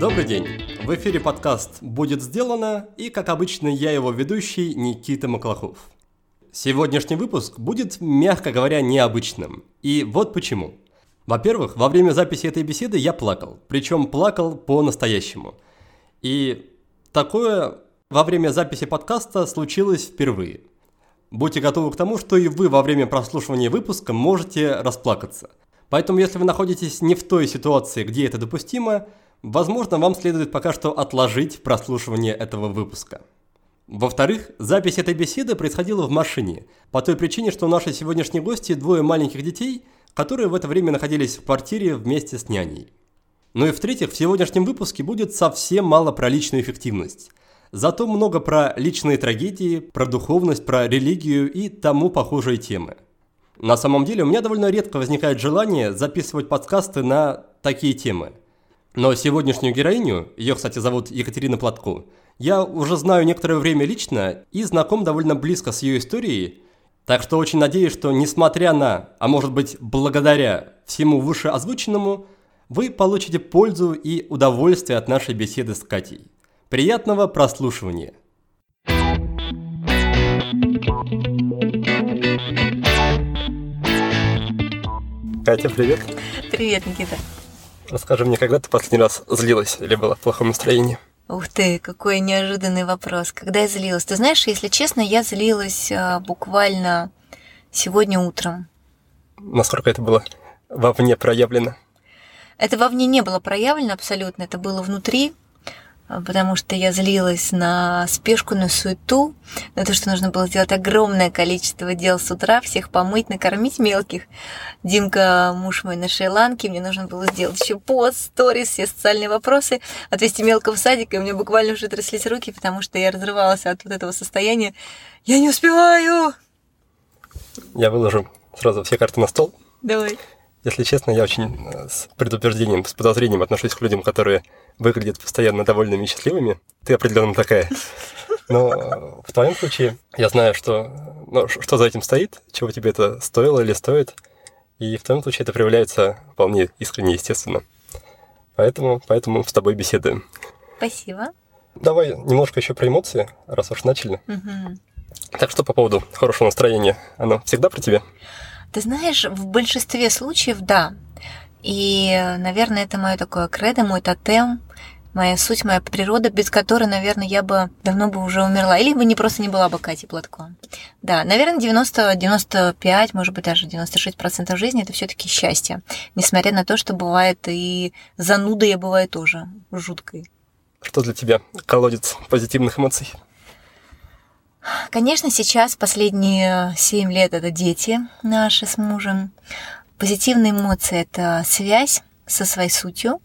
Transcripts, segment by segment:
Добрый день! В эфире подкаст «Будет сделано» и, как обычно, я его ведущий Никита Маклахов. Сегодняшний выпуск будет, мягко говоря, необычным. И вот почему. Во-первых, во время записи этой беседы я плакал, причем плакал по-настоящему. И такое во время записи подкаста случилось впервые. Будьте готовы к тому, что и вы во время прослушивания выпуска можете расплакаться. Поэтому, если вы находитесь не в той ситуации, где это допустимо – Возможно, вам следует пока что отложить прослушивание этого выпуска. Во-вторых, запись этой беседы происходила в машине, по той причине, что наши сегодняшние гости – двое маленьких детей, которые в это время находились в квартире вместе с няней. Ну и в-третьих, в сегодняшнем выпуске будет совсем мало про личную эффективность. Зато много про личные трагедии, про духовность, про религию и тому похожие темы. На самом деле у меня довольно редко возникает желание записывать подкасты на такие темы – но сегодняшнюю героиню, ее, кстати, зовут Екатерина Платко, я уже знаю некоторое время лично и знаком довольно близко с ее историей, так что очень надеюсь, что несмотря на, а может быть благодаря всему вышеозвученному, вы получите пользу и удовольствие от нашей беседы с Катей. Приятного прослушивания! Катя, привет! Привет, Никита! Расскажи мне, когда ты последний раз злилась или была в плохом настроении? Ух ты, какой неожиданный вопрос. Когда я злилась? Ты знаешь, если честно, я злилась а, буквально сегодня утром. Насколько это было вовне проявлено? Это вовне не было проявлено абсолютно, это было внутри. Потому что я злилась на спешку, на суету, на то, что нужно было сделать огромное количество дел с утра, всех помыть, накормить мелких. Димка, муж мой на Шри-Ланке, мне нужно было сделать еще пост, сторис, все социальные вопросы, отвезти мелкого в садик, и у меня буквально уже тряслись руки, потому что я разрывалась от вот этого состояния. Я не успеваю! Я выложу сразу все карты на стол. Давай. Если честно, я очень э, с предупреждением, с подозрением отношусь к людям, которые выглядят постоянно довольными и счастливыми. Ты определенно такая. Но в твоем случае я знаю, что, ну, что за этим стоит, чего тебе это стоило или стоит. И в твоем случае это проявляется вполне искренне, естественно. Поэтому, поэтому с тобой беседуем. Спасибо. Давай немножко еще про эмоции, раз уж начали. Угу. Так что по поводу хорошего настроения, оно всегда про тебя? Ты знаешь, в большинстве случаев да. И, наверное, это мое такое кредо, мой тотем, моя суть, моя природа, без которой, наверное, я бы давно бы уже умерла. Или бы не просто не была бы Катей Платко. Да, наверное, 90, 95, может быть, даже 96% жизни это все таки счастье. Несмотря на то, что бывает и зануда я бываю тоже жуткой. Что для тебя колодец позитивных эмоций? Конечно, сейчас последние 7 лет это дети наши с мужем. Позитивные эмоции – это связь со своей сутью.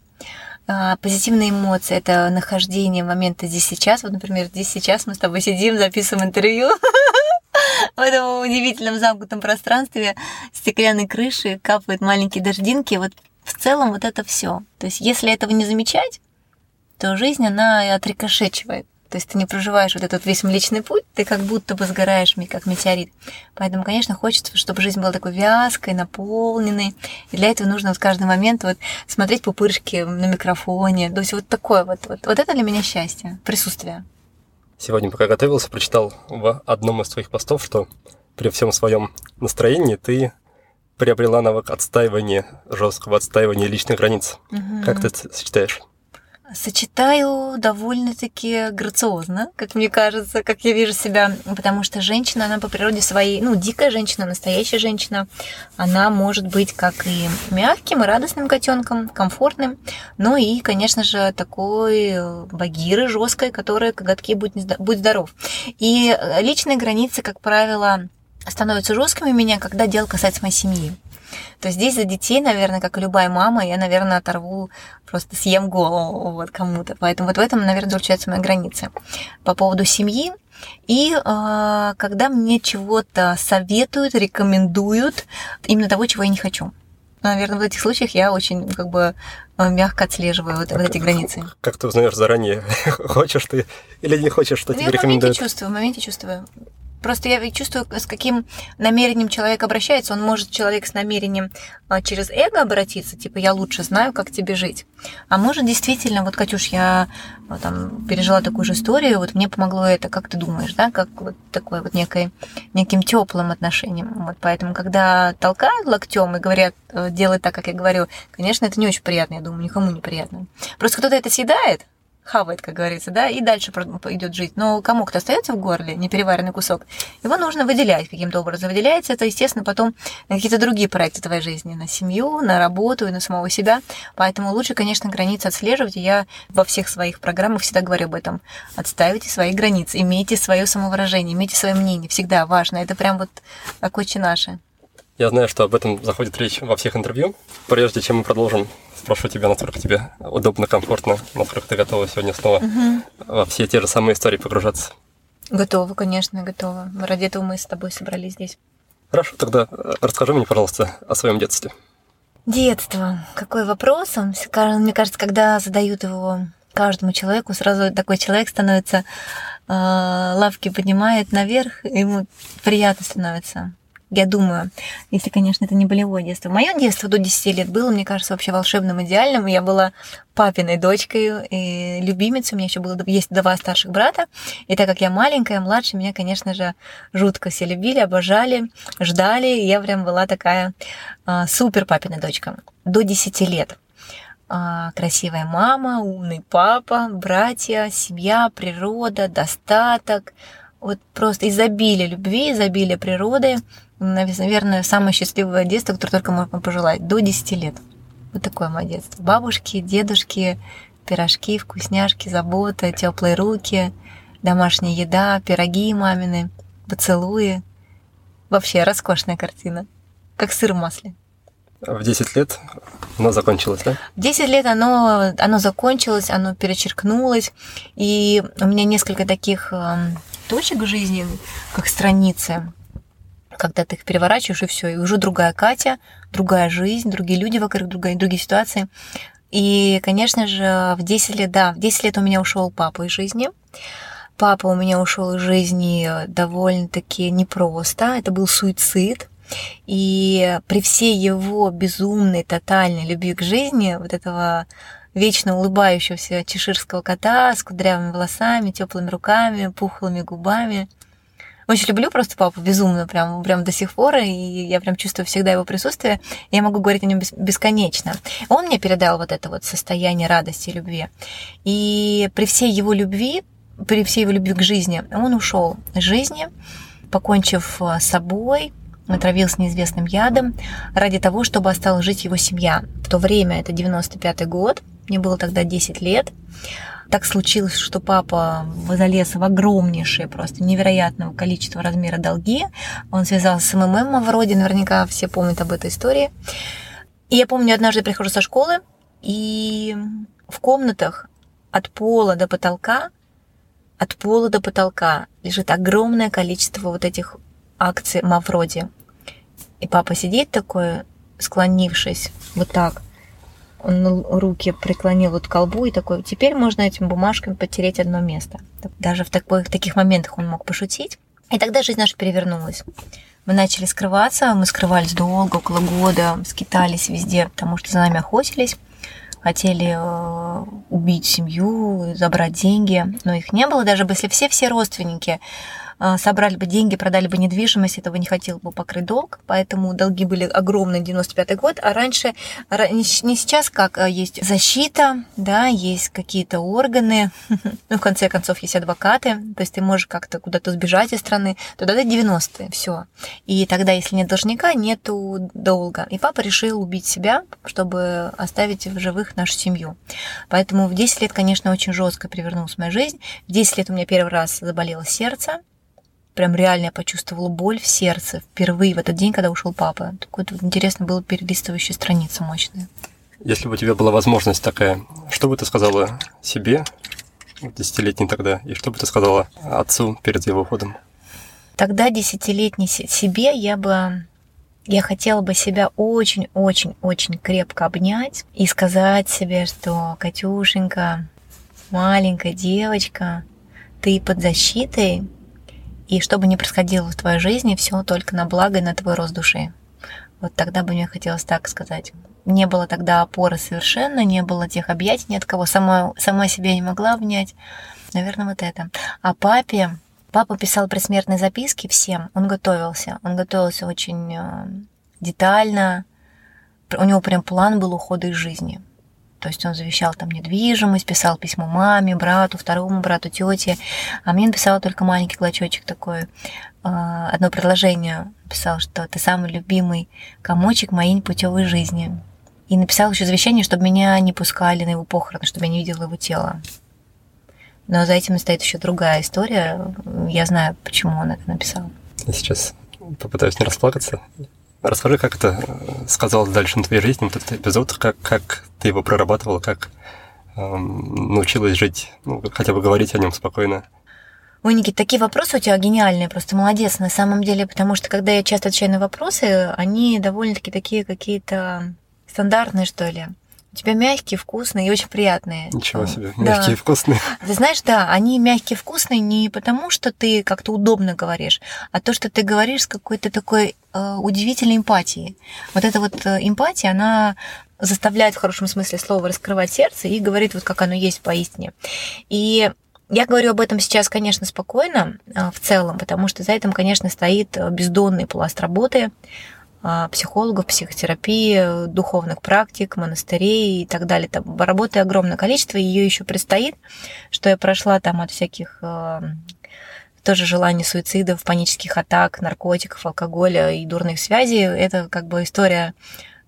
А, позитивные эмоции – это нахождение момента здесь сейчас. Вот, например, здесь сейчас мы с тобой сидим, записываем интервью в этом удивительном замкнутом пространстве стеклянной крыши, капают маленькие дождинки. Вот в целом вот это все. То есть если этого не замечать, то жизнь, она отрикошечивает. То есть ты не проживаешь вот этот весь Млечный Путь, ты как будто бы сгораешь, как метеорит. Поэтому, конечно, хочется, чтобы жизнь была такой вязкой, наполненной. И для этого нужно вот каждый момент вот смотреть пупырышки на микрофоне. То есть вот такое вот, вот, вот это для меня счастье, присутствие. Сегодня, пока готовился, прочитал в одном из твоих постов, что при всем своем настроении ты приобрела навык отстаивания, жесткого отстаивания личных границ. Угу. Как ты это сочетаешь? Сочетаю довольно-таки грациозно, как мне кажется, как я вижу себя, потому что женщина, она по природе своей, ну, дикая женщина, настоящая женщина, она может быть как и мягким и радостным котенком, комфортным, но и, конечно же, такой багиры жесткой, которая коготки будь, будь здоров. И личные границы, как правило, становятся жесткими у меня, когда дело касается моей семьи то здесь за детей, наверное, как и любая мама, я, наверное, оторву, просто съем голову вот кому-то. Поэтому вот в этом, наверное, заключается моя граница. По поводу семьи, и э, когда мне чего-то советуют, рекомендуют, именно того, чего я не хочу. Наверное, в этих случаях я очень как бы мягко отслеживаю вот, а вот эти границы. Как, ты узнаешь заранее, хочешь ты или не хочешь, что ну, тебе рекомендуют? В моменте чувствую, в моменте чувствую. Просто я чувствую, с каким намерением человек обращается. Он может человек с намерением а, через эго обратиться, типа я лучше знаю, как тебе жить. А может действительно, вот, Катюш, я вот, там, пережила такую же историю, вот мне помогло это, как ты думаешь, да, как вот такой вот некой, неким теплым отношением. Вот поэтому, когда толкают локтем и говорят, э, делай так, как я говорю, конечно, это не очень приятно, я думаю, никому не приятно. Просто кто-то это съедает, хавает, как говорится, да, и дальше идет жить. Но комок-то остается в горле, непереваренный кусок, его нужно выделять каким-то образом. Выделяется это, естественно, потом на какие-то другие проекты твоей жизни, на семью, на работу и на самого себя. Поэтому лучше, конечно, границы отслеживать. Я во всех своих программах всегда говорю об этом. Отстаивайте свои границы, имейте свое самовыражение, имейте свое мнение. Всегда важно. Это прям вот как очень наше. Я знаю, что об этом заходит речь во всех интервью. Прежде чем мы продолжим, спрошу тебя, насколько тебе удобно, комфортно, насколько ты готова сегодня снова угу. во все те же самые истории погружаться. Готова, конечно, готова. Ради этого мы с тобой собрались здесь. Хорошо, тогда э, расскажи мне, пожалуйста, о своем детстве. Детство. Какой вопрос? Он, мне кажется, когда задают его каждому человеку, сразу такой человек становится, э, лавки поднимает наверх, ему приятно становится я думаю, если, конечно, это не болевое детство. Мое детство до 10 лет было, мне кажется, вообще волшебным, идеальным. Я была папиной дочкой, и любимицей. У меня еще было есть два старших брата. И так как я маленькая, младшая, меня, конечно же, жутко все любили, обожали, ждали. И я прям была такая а, супер папиная дочка. До 10 лет. А, красивая мама, умный папа, братья, семья, природа, достаток. Вот просто изобилие любви, изобилие природы – наверное, самое счастливое детство, которое только можно пожелать, до 10 лет. Вот такое мое детство. Бабушки, дедушки, пирожки, вкусняшки, забота, теплые руки, домашняя еда, пироги мамины, поцелуи. Вообще роскошная картина. Как сыр в масле. В 10 лет оно закончилось, да? В 10 лет оно, оно закончилось, оно перечеркнулось. И у меня несколько таких э, точек в жизни, как страницы когда ты их переворачиваешь, и все, и уже другая Катя, другая жизнь, другие люди вокруг, другая, другие ситуации. И, конечно же, в 10 лет, да, в 10 лет у меня ушел папа из жизни. Папа у меня ушел из жизни довольно-таки непросто. Это был суицид. И при всей его безумной, тотальной любви к жизни, вот этого вечно улыбающегося чеширского кота с кудрявыми волосами, теплыми руками, пухлыми губами, очень люблю просто папу безумно, прям, прям до сих пор, и я прям чувствую всегда его присутствие. Я могу говорить о нем бесконечно. Он мне передал вот это вот состояние радости и любви. И при всей его любви, при всей его любви к жизни, он ушел из жизни, покончив с собой, отравился неизвестным ядом ради того, чтобы осталась жить его семья. В то время, это 95-й год, мне было тогда 10 лет, так случилось, что папа залез в огромнейшее, просто невероятного количества размера долги. Он связался с МММ вроде, наверняка все помнят об этой истории. И я помню, однажды прихожу со школы, и в комнатах от пола до потолка, от пола до потолка лежит огромное количество вот этих акций Мавроди. И папа сидит такой, склонившись, вот так, он руки преклонил вот к колбу и такой, теперь можно этими бумажками потереть одно место. Даже в, такой, в таких моментах он мог пошутить. И тогда жизнь наша перевернулась. Мы начали скрываться, мы скрывались долго, около года, скитались везде, потому что за нами охотились, хотели э, убить семью, забрать деньги, но их не было, даже если все-все родственники собрали бы деньги, продали бы недвижимость, этого не хотел бы покрыть долг, поэтому долги были огромные 95 год, а раньше, не сейчас, как а, есть защита, да, есть какие-то органы, ну, в конце концов, есть адвокаты, то есть ты можешь как-то куда-то сбежать из страны, то тогда 90-е, все. И тогда, если нет должника, нету долга. И папа решил убить себя, чтобы оставить в живых нашу семью. Поэтому в 10 лет, конечно, очень жестко перевернулась моя жизнь. В 10 лет у меня первый раз заболело сердце, прям реально я почувствовала боль в сердце впервые в этот день, когда ушел папа. Такой вот интересно было перелистывающая страница мощная. Если бы у тебя была возможность такая, что бы ты сказала себе, десятилетней тогда, и что бы ты сказала отцу перед его уходом? Тогда десятилетней себе я бы я хотела бы себя очень-очень-очень крепко обнять и сказать себе, что Катюшенька, маленькая девочка, ты под защитой, И что бы ни происходило в твоей жизни, все только на благо и на твой рост души. Вот тогда бы мне хотелось так сказать. Не было тогда опоры совершенно, не было тех объятий ни от кого. Сама, сама себя не могла обнять. Наверное, вот это. А папе... Папа писал предсмертные записки всем. Он готовился. Он готовился очень э, детально. У него прям план был ухода из жизни. То есть он завещал там недвижимость, писал письмо маме, брату, второму брату, тете. А мне написал только маленький клочочек такой, а, одно предложение. Писал, что ты самый любимый комочек моей непутевой жизни. И написал еще завещание, чтобы меня не пускали на его похороны, чтобы я не видела его тело. Но за этим стоит еще другая история. Я знаю, почему он это написал. Я сейчас попытаюсь не расплакаться. Расскажи, как это э, сказалось дальше на твоей жизни, вот этот эпизод, как, как ты его прорабатывала, как эм, научилась жить, ну, хотя бы говорить о нем спокойно. Ой, Никит, такие вопросы у тебя гениальные, просто молодец на самом деле, потому что когда я часто отвечаю на вопросы, они довольно-таки такие какие-то стандартные, что ли у тебя мягкие, вкусные и очень приятные. Ничего себе, мягкие, да. вкусные. Ты знаешь, да, они мягкие, вкусные не потому, что ты как-то удобно говоришь, а то, что ты говоришь с какой-то такой э, удивительной эмпатией. Вот эта вот э, эмпатия, она заставляет в хорошем смысле слова раскрывать сердце и говорит вот как оно есть поистине. И я говорю об этом сейчас, конечно, спокойно э, в целом, потому что за этим, конечно, стоит э, бездонный пласт работы, психологов, психотерапии, духовных практик, монастырей и так далее. Там работы огромное количество, ее еще предстоит, что я прошла там от всяких а, тоже желаний суицидов, панических атак, наркотиков, алкоголя и дурных связей. Это как бы история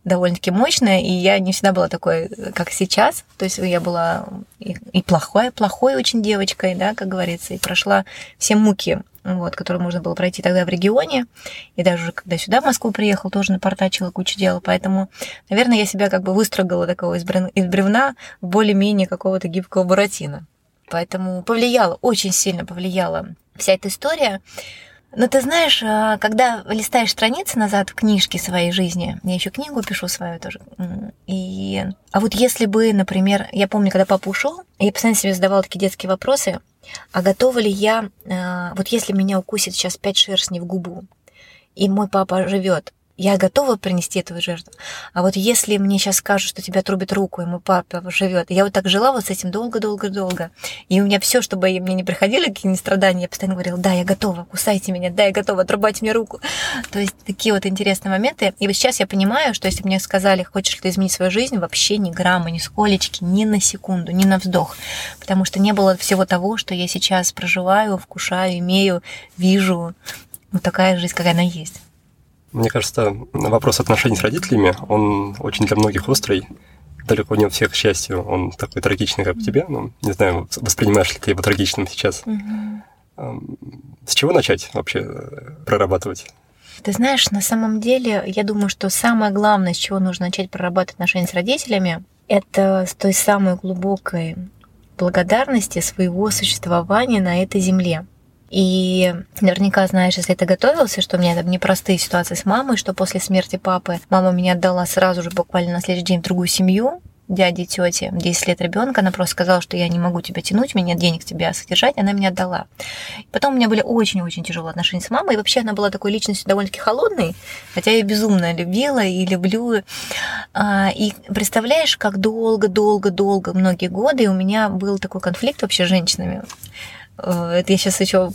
довольно-таки мощная, и я не всегда была такой, как сейчас. То есть я была и плохой, плохой очень девочкой, да, как говорится, и прошла все муки вот, который можно было пройти тогда в регионе. И даже уже когда сюда, в Москву приехал, тоже напортачила кучу дел. Поэтому, наверное, я себя как бы выстрогала такого из бревна в более-менее какого-то гибкого буратино. Поэтому повлияло, очень сильно повлияла вся эта история. Но ты знаешь, а, когда листаешь страницы назад в книжке своей жизни, я еще книгу пишу свою тоже, и... А вот если бы, например, я помню, когда папа ушел, я постоянно себе задавала такие детские вопросы, а готова ли я, а, вот если меня укусит сейчас пять шерстней в губу, и мой папа живет, я готова принести эту жертву. А вот если мне сейчас скажут, что тебя трубит руку, и мой папа живет, я вот так жила вот с этим долго-долго-долго. И у меня все, чтобы мне не приходили какие-нибудь страдания, я постоянно говорила, да, я готова, кусайте меня, да, я готова, отрубайте мне руку. То есть такие вот интересные моменты. И вот сейчас я понимаю, что если мне сказали, хочешь ли ты изменить свою жизнь, вообще ни грамма, ни сколечки, ни на секунду, ни на вздох. Потому что не было всего того, что я сейчас проживаю, вкушаю, имею, вижу. Вот такая жизнь, какая она есть. Мне кажется, вопрос отношений с родителями, он очень для многих острый. Далеко не у всех, к счастью, он такой трагичный, как у тебя. Ну, не знаю, воспринимаешь ли ты его трагичным сейчас. Угу. С чего начать вообще э, прорабатывать? Ты знаешь, на самом деле, я думаю, что самое главное, с чего нужно начать прорабатывать отношения с родителями, это с той самой глубокой благодарности своего существования на этой земле. И наверняка знаешь, если ты готовился, что у меня там непростые ситуации с мамой, что после смерти папы мама меня отдала сразу же буквально на следующий день в другую семью, дяди, тети, 10 лет ребенка, она просто сказала, что я не могу тебя тянуть, у меня нет денег тебя содержать, она меня отдала. Потом у меня были очень-очень тяжелые отношения с мамой, и вообще она была такой личностью довольно-таки холодной, хотя я безумно любила и люблю. А, и представляешь, как долго-долго-долго, многие годы у меня был такой конфликт вообще с женщинами. Э, это я сейчас еще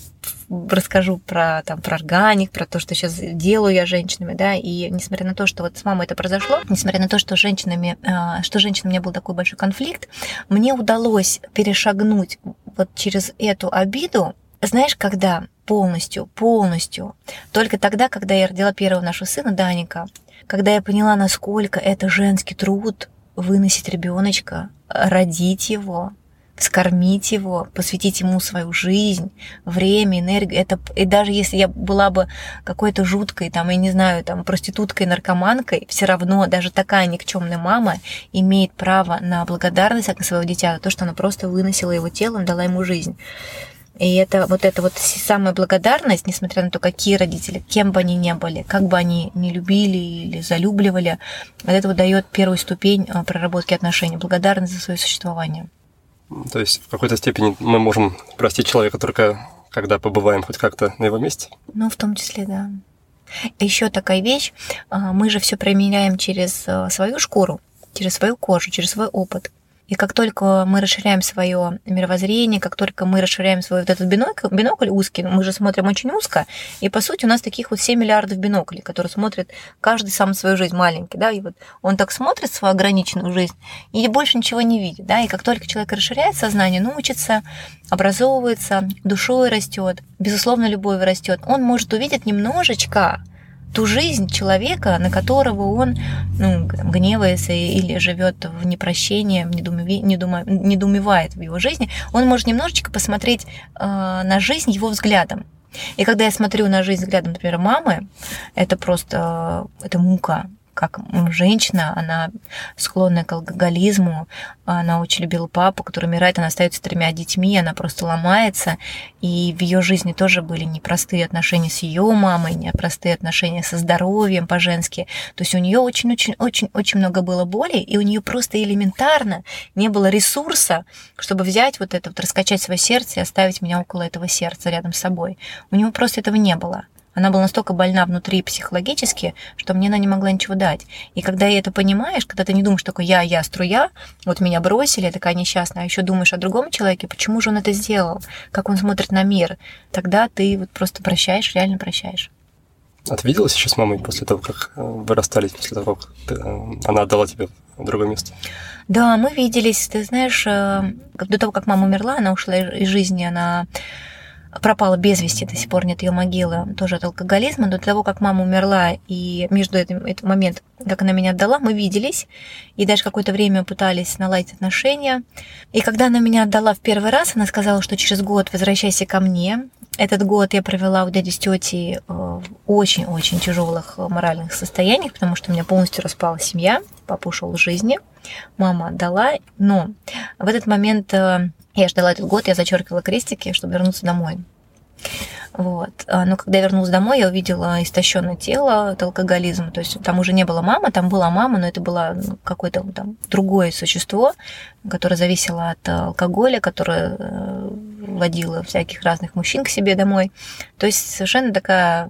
расскажу про, там, про органик, про то, что сейчас делаю я женщинами, да, и несмотря на то, что вот с мамой это произошло, несмотря на то, что женщинами, э, что женщинами у меня был такой большой конфликт, мне удалось перешагнуть вот через эту обиду, знаешь, когда полностью, полностью, только тогда, когда я родила первого нашего сына, Даника, когда я поняла, насколько это женский труд выносить ребеночка, родить его, вскормить его, посвятить ему свою жизнь, время, энергию. Это, и даже если я была бы какой-то жуткой, там, я не знаю, там, проституткой, наркоманкой, все равно даже такая никчемная мама имеет право на благодарность от своего дитя, за то, что она просто выносила его телом, дала ему жизнь. И это вот эта вот самая благодарность, несмотря на то, какие родители, кем бы они ни были, как бы они не любили или залюбливали, вот это вот дает первую ступень а, проработки отношений, благодарность за свое существование. То есть в какой-то степени мы можем простить человека только когда побываем хоть как-то на его месте? Ну, в том числе, да. Еще такая вещь, а, мы же все применяем через а, свою шкуру, через свою кожу, через свой опыт. И как только мы расширяем свое мировоззрение, как только мы расширяем свой вот этот бинокль, бинокль узкий, мы же смотрим очень узко, и по сути у нас таких вот 7 миллиардов биноклей, которые смотрят каждый сам свою жизнь маленький, да, и вот он так смотрит свою ограниченную жизнь и больше ничего не видит, да, и как только человек расширяет сознание, научится, образовывается, душой растет, безусловно, любовь растет, он может увидеть немножечко, ту жизнь человека, на которого он ну, гневается или живет в непрощении, недоумевает в его жизни, он может немножечко посмотреть э, на жизнь его взглядом. И когда я смотрю на жизнь взглядом, например, мамы, это просто это мука как женщина, она склонная к алкоголизму, она очень любила папу, который умирает, она остается тремя детьми, она просто ломается, и в ее жизни тоже были непростые отношения с ее мамой, непростые отношения со здоровьем по-женски, то есть у нее очень-очень-очень много было боли, и у нее просто элементарно не было ресурса, чтобы взять вот это, вот раскачать свое сердце и оставить меня около этого сердца рядом с собой. У него просто этого не было. Она была настолько больна внутри психологически, что мне она не могла ничего дать. И когда я это понимаешь, когда ты не думаешь только я, я, струя, вот меня бросили, я такая несчастная, а еще думаешь о другом человеке, почему же он это сделал, как он смотрит на мир, тогда ты вот просто прощаешь, реально прощаешь. А ты виделась еще с мамой после того, как э, вы расстались, после того, как ты, э, она отдала тебе другое место? Да, мы виделись. Ты знаешь, э, до того, как мама умерла, она ушла из жизни, она пропала без вести, до сих пор нет ее могилы, тоже от алкоголизма. до того, как мама умерла, и между этим, этим момент, как она меня отдала, мы виделись, и даже какое-то время пытались наладить отношения. И когда она меня отдала в первый раз, она сказала, что через год возвращайся ко мне. Этот год я провела у дяди с тетей э, в очень-очень тяжелых моральных состояниях, потому что у меня полностью распала семья, папа ушел из жизни, мама отдала, но в этот момент э, я ждала этот год, я зачеркивала крестики, чтобы вернуться домой. Вот. А, но когда я вернулась домой, я увидела истощенное тело от алкоголизма. То есть там уже не было мамы, там была мама, но это было ну, какое-то там другое существо, которое зависело от алкоголя, которое э, водило всяких разных мужчин к себе домой. То есть совершенно такая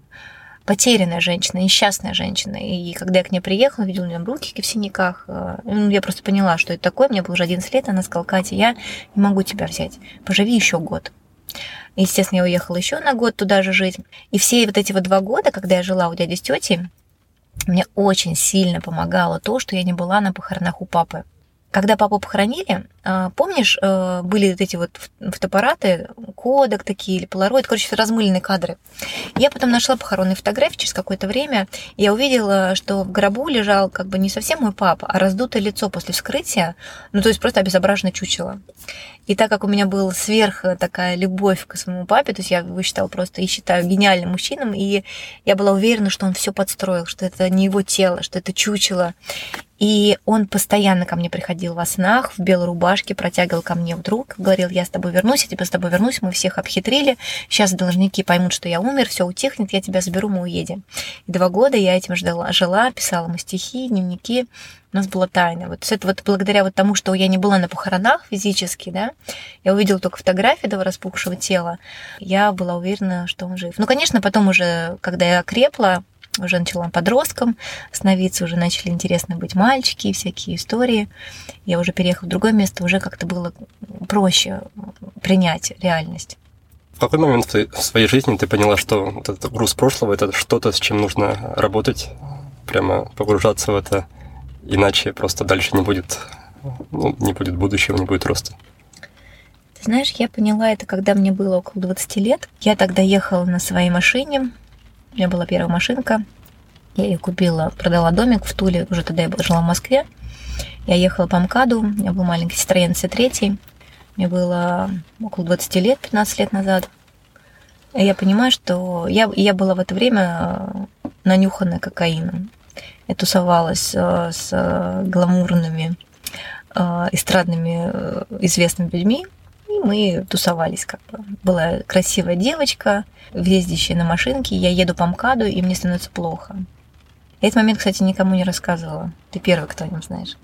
потерянная женщина, несчастная женщина. И когда я к ней приехала, видела у нее руки в синяках, э, ну, я просто поняла, что это такое. Мне было уже 11 лет, она сказала, Катя, я не могу тебя взять, поживи еще год. Естественно, я уехала еще на год туда же жить. И все вот эти вот два года, когда я жила у дяди с тетей, мне очень сильно помогало то, что я не была на похоронах у папы. Когда папу похоронили, а, помнишь, э, были вот эти вот фотоаппараты, кодек такие или полароид, короче, размыленные кадры. Я потом нашла похоронные фотографии через какое-то время, я увидела, что в гробу лежал как бы не совсем мой папа, а раздутое лицо после вскрытия, ну то есть просто обезображенное чучело. И так как у меня была сверх такая любовь к своему папе, то есть я его считала просто и считаю гениальным мужчином, и я была уверена, что он все подстроил, что это не его тело, что это чучело. И он постоянно ко мне приходил во снах, в белой рубашке, протягивал ко мне вдруг, говорил, я с тобой вернусь, я тебя с тобой вернусь, мы всех обхитрили, сейчас должники поймут, что я умер, все утихнет, я тебя заберу, мы уедем. И два года я этим ждала, жила, писала ему стихи, дневники, у нас была тайна. Вот это вот благодаря вот тому, что я не была на похоронах физически, да, я увидела только фотографии этого распухшего тела, я была уверена, что он жив. Ну, конечно, потом уже, когда я крепла, уже начала подростком становиться, уже начали интересны быть мальчики всякие истории. Я уже переехала в другое место, уже как-то было проще принять реальность. В какой момент в своей жизни ты поняла, что этот груз прошлого – это что-то, с чем нужно работать, прямо погружаться в это, иначе просто дальше не будет, ну, не будет будущего, не будет роста? Ты знаешь, я поняла это, когда мне было около 20 лет. Я тогда ехала на своей машине, у меня была первая машинка. Я ее купила, продала домик в Туле. Уже тогда я жила в Москве. Я ехала по МКАДу. У меня был маленький Citroёn C3. Мне было около 20 лет, 15 лет назад. И я понимаю, что я, я была в это время э, нанюханная кокаином. Я тусовалась э, с гламурными, э, эстрадными известными людьми, и мы тусовались как бы. Была красивая девочка, ездящая на машинке, я еду по МКАДу, и мне становится плохо. Я этот момент, кстати, никому не рассказывала. Ты первый, кто о нем знаешь.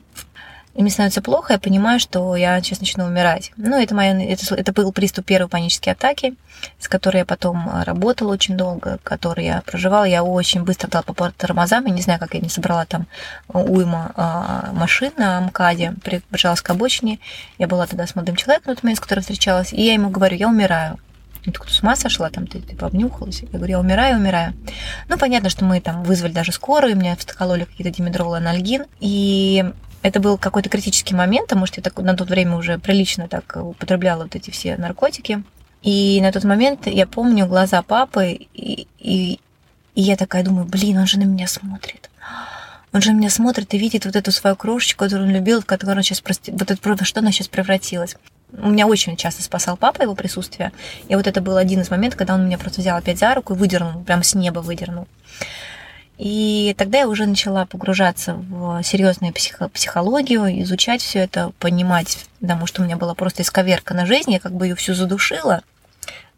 И мне становится плохо, я понимаю, что я сейчас начну умирать. Ну, это, моя, это, это был приступ первой панической атаки, с которой я потом э, работала очень долго, который я проживала. Я очень быстро дала по тормозам, я не знаю, как я не собрала там уйма а, машин на МКАДе, прижалась к обочине. Я была тогда с молодым человеком, с которым встречалась, и я ему говорю, я умираю. Он такой, с ума сошла, там ты типа обнюхалась. Я говорю, я умираю, умираю. Ну, понятно, что мы там вызвали даже скорую, мне вкололи какие-то димедрол, анальгин. И это был какой-то критический момент, потому что я так, на то время уже прилично так употребляла вот эти все наркотики. И на тот момент я помню глаза папы, и, и, и я такая думаю, блин, он же на меня смотрит. Он же меня смотрит и видит вот эту свою крошечку, которую он любил, в которую он сейчас просто... Вот это, во что она сейчас превратилась. У меня очень часто спасал папа его присутствие. И вот это был один из моментов, когда он меня просто взял опять за руку и выдернул, прям с неба выдернул. И тогда я уже начала погружаться в серьезную психо- психологию, изучать все это, понимать, потому что у меня была просто исковерка на жизнь, я как бы ее всю задушила.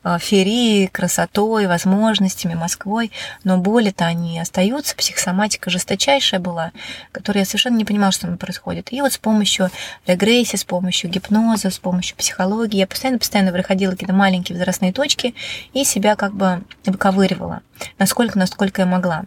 Э, ферией, красотой, возможностями, Москвой, но боли-то они остаются, психосоматика жесточайшая была, которая я совершенно не понимала, что там происходит. И вот с помощью регрессии, с помощью гипноза, с помощью психологии я постоянно-постоянно выходила какие-то маленькие возрастные точки и себя как бы выковыривала, насколько, насколько я могла.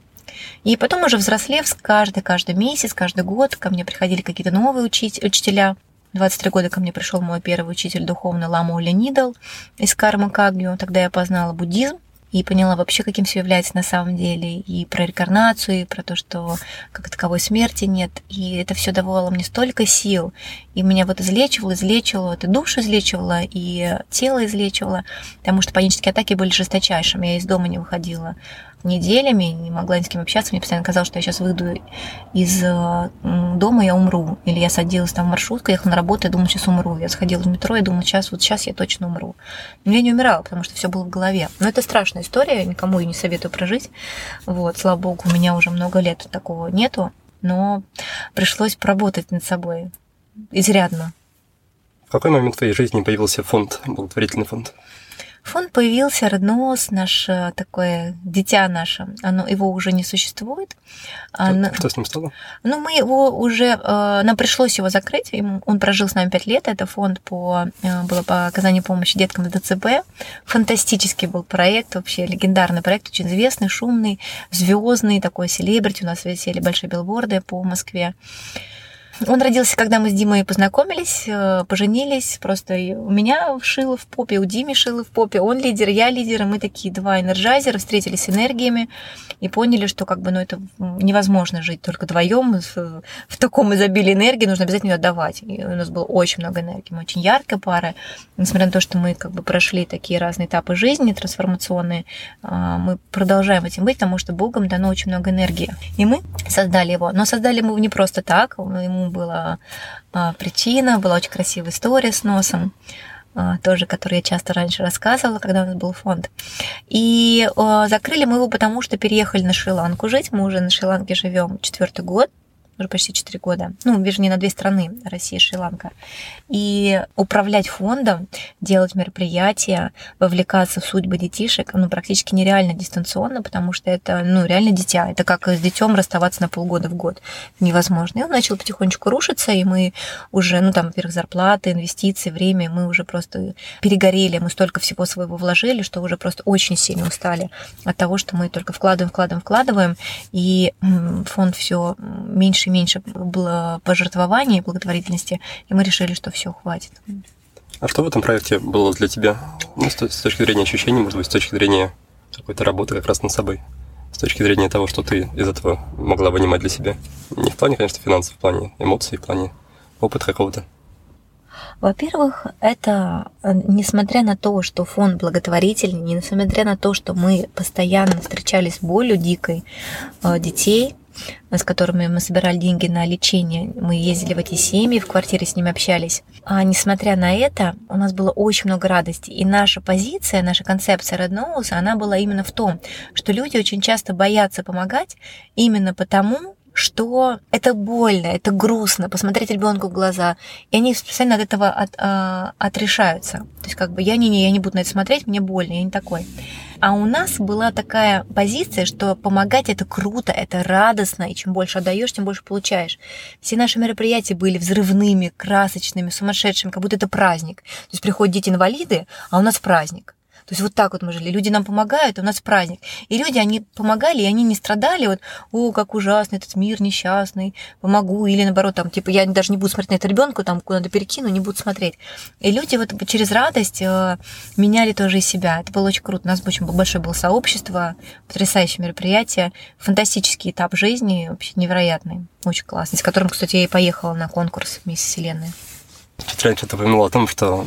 И потом уже взрослев, каждый, каждый месяц, каждый год ко мне приходили какие-то новые учить, учителя, 23 года ко мне пришел мой первый учитель духовный Лама Ули Нидл из Карма Кагню. Тогда я познала буддизм и поняла вообще, каким все является на самом деле, и про рекарнацию, и про то, что как таковой смерти нет. И это все давало мне столько сил, и меня вот излечивало, излечивало, это душу излечивало, и тело излечивало, потому что панические атаки были жесточайшими, я из дома не выходила неделями, не могла ни с кем общаться, мне постоянно казалось, что я сейчас выйду из дома, я умру. Или я садилась там в маршрутку, ехала на работу, я думала, сейчас умру. Я сходила в метро, я думала, сейчас, вот сейчас я точно умру. Но я не умирала, потому что все было в голове. Но это страшная история, никому ее не советую прожить. Вот, слава богу, у меня уже много лет такого нету, но пришлось поработать над собой изрядно. В какой момент в твоей жизни появился фонд, благотворительный фонд? Фонд появился, роднос, наше такое дитя наше, оно, его уже не существует. Что, оно, что с ним стало? Ну, мы его уже, э, нам пришлось его закрыть, он прожил с нами пять лет, это фонд по, э, было по оказанию помощи деткам с ДЦП. Фантастический был проект, вообще легендарный проект, очень известный, шумный, звездный, такой селебрити, у нас висели большие билборды по Москве. Он родился, когда мы с Димой познакомились, э, поженились. Просто у меня шило в попе, у Димы шило в попе. Он лидер, я лидер. И мы такие два энерджайзера, встретились с энергиями и поняли, что как бы, ну, это невозможно жить только вдвоем в, таком изобилии энергии. Нужно обязательно ее отдавать. И у нас было очень много энергии. Мы очень яркая пара. Несмотря на то, что мы как бы прошли такие разные этапы жизни трансформационные, а, мы продолжаем этим быть, потому что Богом дано очень много энергии. И мы создали его. Но создали мы его не просто так. Ему была а, причина, была очень красивая история с носом а, тоже, которую я часто раньше рассказывала, когда у нас был фонд. И а, закрыли мы его, потому что переехали на Шри-Ланку жить. Мы уже на Шри-Ланке живем четвертый год уже почти 4 года, ну, вернее, на две страны, Россия и Шри-Ланка. И управлять фондом, делать мероприятия, вовлекаться в судьбы детишек, ну, практически нереально дистанционно, потому что это, ну, реально дитя. Это как с детем расставаться на полгода в год. Невозможно. И он начал потихонечку рушиться, и мы уже, ну, там, во-первых, зарплаты, инвестиции, время, мы уже просто перегорели, мы столько всего своего вложили, что уже просто очень сильно устали от того, что мы только вкладываем, вкладываем, вкладываем, и фонд все меньше меньше и меньше было пожертвований благотворительности, и мы решили, что все, хватит. А что в этом проекте было для тебя? Ну, с, с точки зрения ощущений, может быть, с точки зрения какой-то работы как раз над собой? С точки зрения того, что ты из этого могла вынимать для себя? Не в плане, конечно, финансов, в плане эмоций, в плане опыта какого-то. Во-первых, это э, несмотря на то, что фонд благотворительный, несмотря на то, что мы постоянно встречались с болью дикой э, детей, с которыми мы собирали деньги на лечение. Мы ездили в эти семьи, в квартире с ними общались. А несмотря на это, у нас было очень много радости. И наша позиция, наша концепция Red она была именно в том, что люди очень часто боятся помогать именно потому, что это больно, это грустно, посмотреть ребенку в глаза, и они специально от этого от, а, отрешаются. То есть как бы я не, не, я не буду на это смотреть, мне больно, я не такой. А у нас была такая позиция, что помогать это круто, это радостно, и чем больше отдаешь, тем больше получаешь. Все наши мероприятия были взрывными, красочными, сумасшедшими, как будто это праздник. То есть приходят дети-инвалиды, а у нас праздник. То есть вот так вот мы жили. Люди нам помогают, у нас праздник. И люди, они помогали, и они не страдали. Вот, о, как ужасно, этот мир несчастный, помогу. Или наоборот, там, типа, я даже не буду смотреть на этого ребенка, там, куда-то перекину, не буду смотреть. И люди вот через радость э, меняли тоже и себя. Это было очень круто. У нас очень большое было сообщество, потрясающее мероприятие, фантастический этап жизни, вообще невероятный, очень классный, с которым, кстати, я и поехала на конкурс «Мисс Вселенная». Чуть раньше ты упомянула о том, что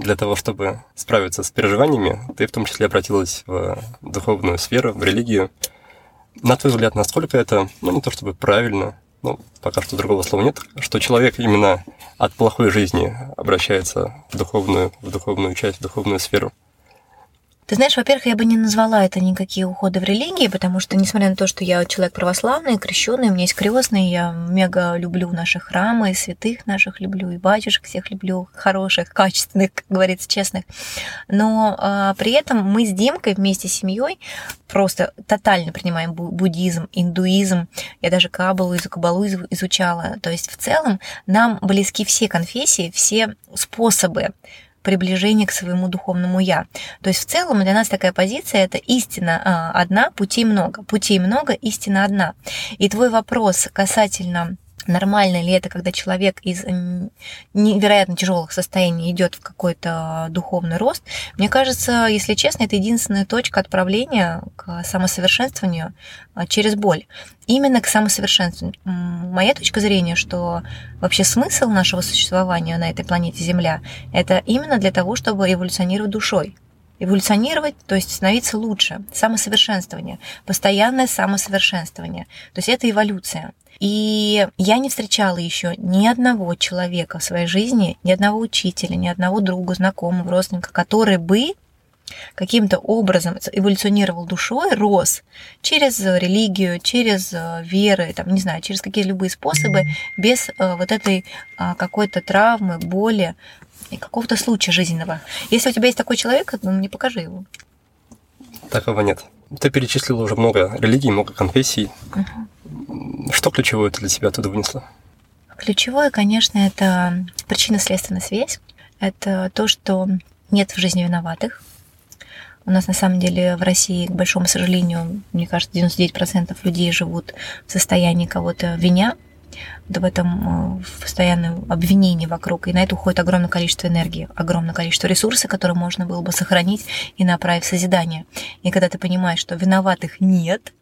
для того, чтобы справиться с переживаниями, ты в том числе обратилась в духовную сферу, в религию. На твой взгляд, насколько это, ну не то чтобы правильно, ну пока что другого слова нет, что человек именно от плохой жизни обращается в духовную, в духовную часть, в духовную сферу? Ты знаешь, во-первых, я бы не назвала это никакие уходы в религии, потому что, несмотря на то, что я человек православный, крещенный, у меня есть крестный, я мега люблю наши храмы, и святых наших люблю, и батюшек всех люблю, хороших, качественных, как говорится, честных. Но а, при этом мы с Димкой вместе с семьей просто тотально принимаем буддизм, индуизм. Я даже кабалу, кабалу изучала. То есть в целом нам близки все конфессии, все способы приближение к своему духовному я. То есть в целом для нас такая позиция это истина а, одна, путей много. Путей много, истина одна. И твой вопрос касательно Нормально ли это, когда человек из невероятно тяжелых состояний идет в какой-то духовный рост? Мне кажется, если честно, это единственная точка отправления к самосовершенствованию а, через боль. Именно к самосовершенствованию. Моя точка зрения, что вообще смысл нашего существования на этой планете Земля – это именно для того, чтобы эволюционировать душой эволюционировать, то есть становиться лучше, самосовершенствование, постоянное самосовершенствование. То есть это эволюция. И я не встречала еще ни одного человека в своей жизни, ни одного учителя, ни одного друга, знакомого, родственника, который бы каким-то образом эволюционировал душой, рос через религию, через э, веры, там, не знаю, через какие-то любые способы, без э, вот этой а, какой-то травмы, боли и какого-то случая жизненного. Если у тебя есть такой человек, ну, мне покажи его. Такого нет. Ты перечислила уже много религий, много конфессий. Угу. Что ключевое ты для себя оттуда вынесла? Ключевое, конечно, это причинно-следственная связь. Это то, что нет в жизни виноватых. У нас на самом деле в России, к большому сожалению, мне кажется, 99% людей живут в состоянии кого-то виня, в этом э, постоянном обвинении вокруг. И на это уходит огромное количество энергии, огромное количество ресурсов, которые можно было бы сохранить и направить в созидание. И когда ты понимаешь, что виноватых нет,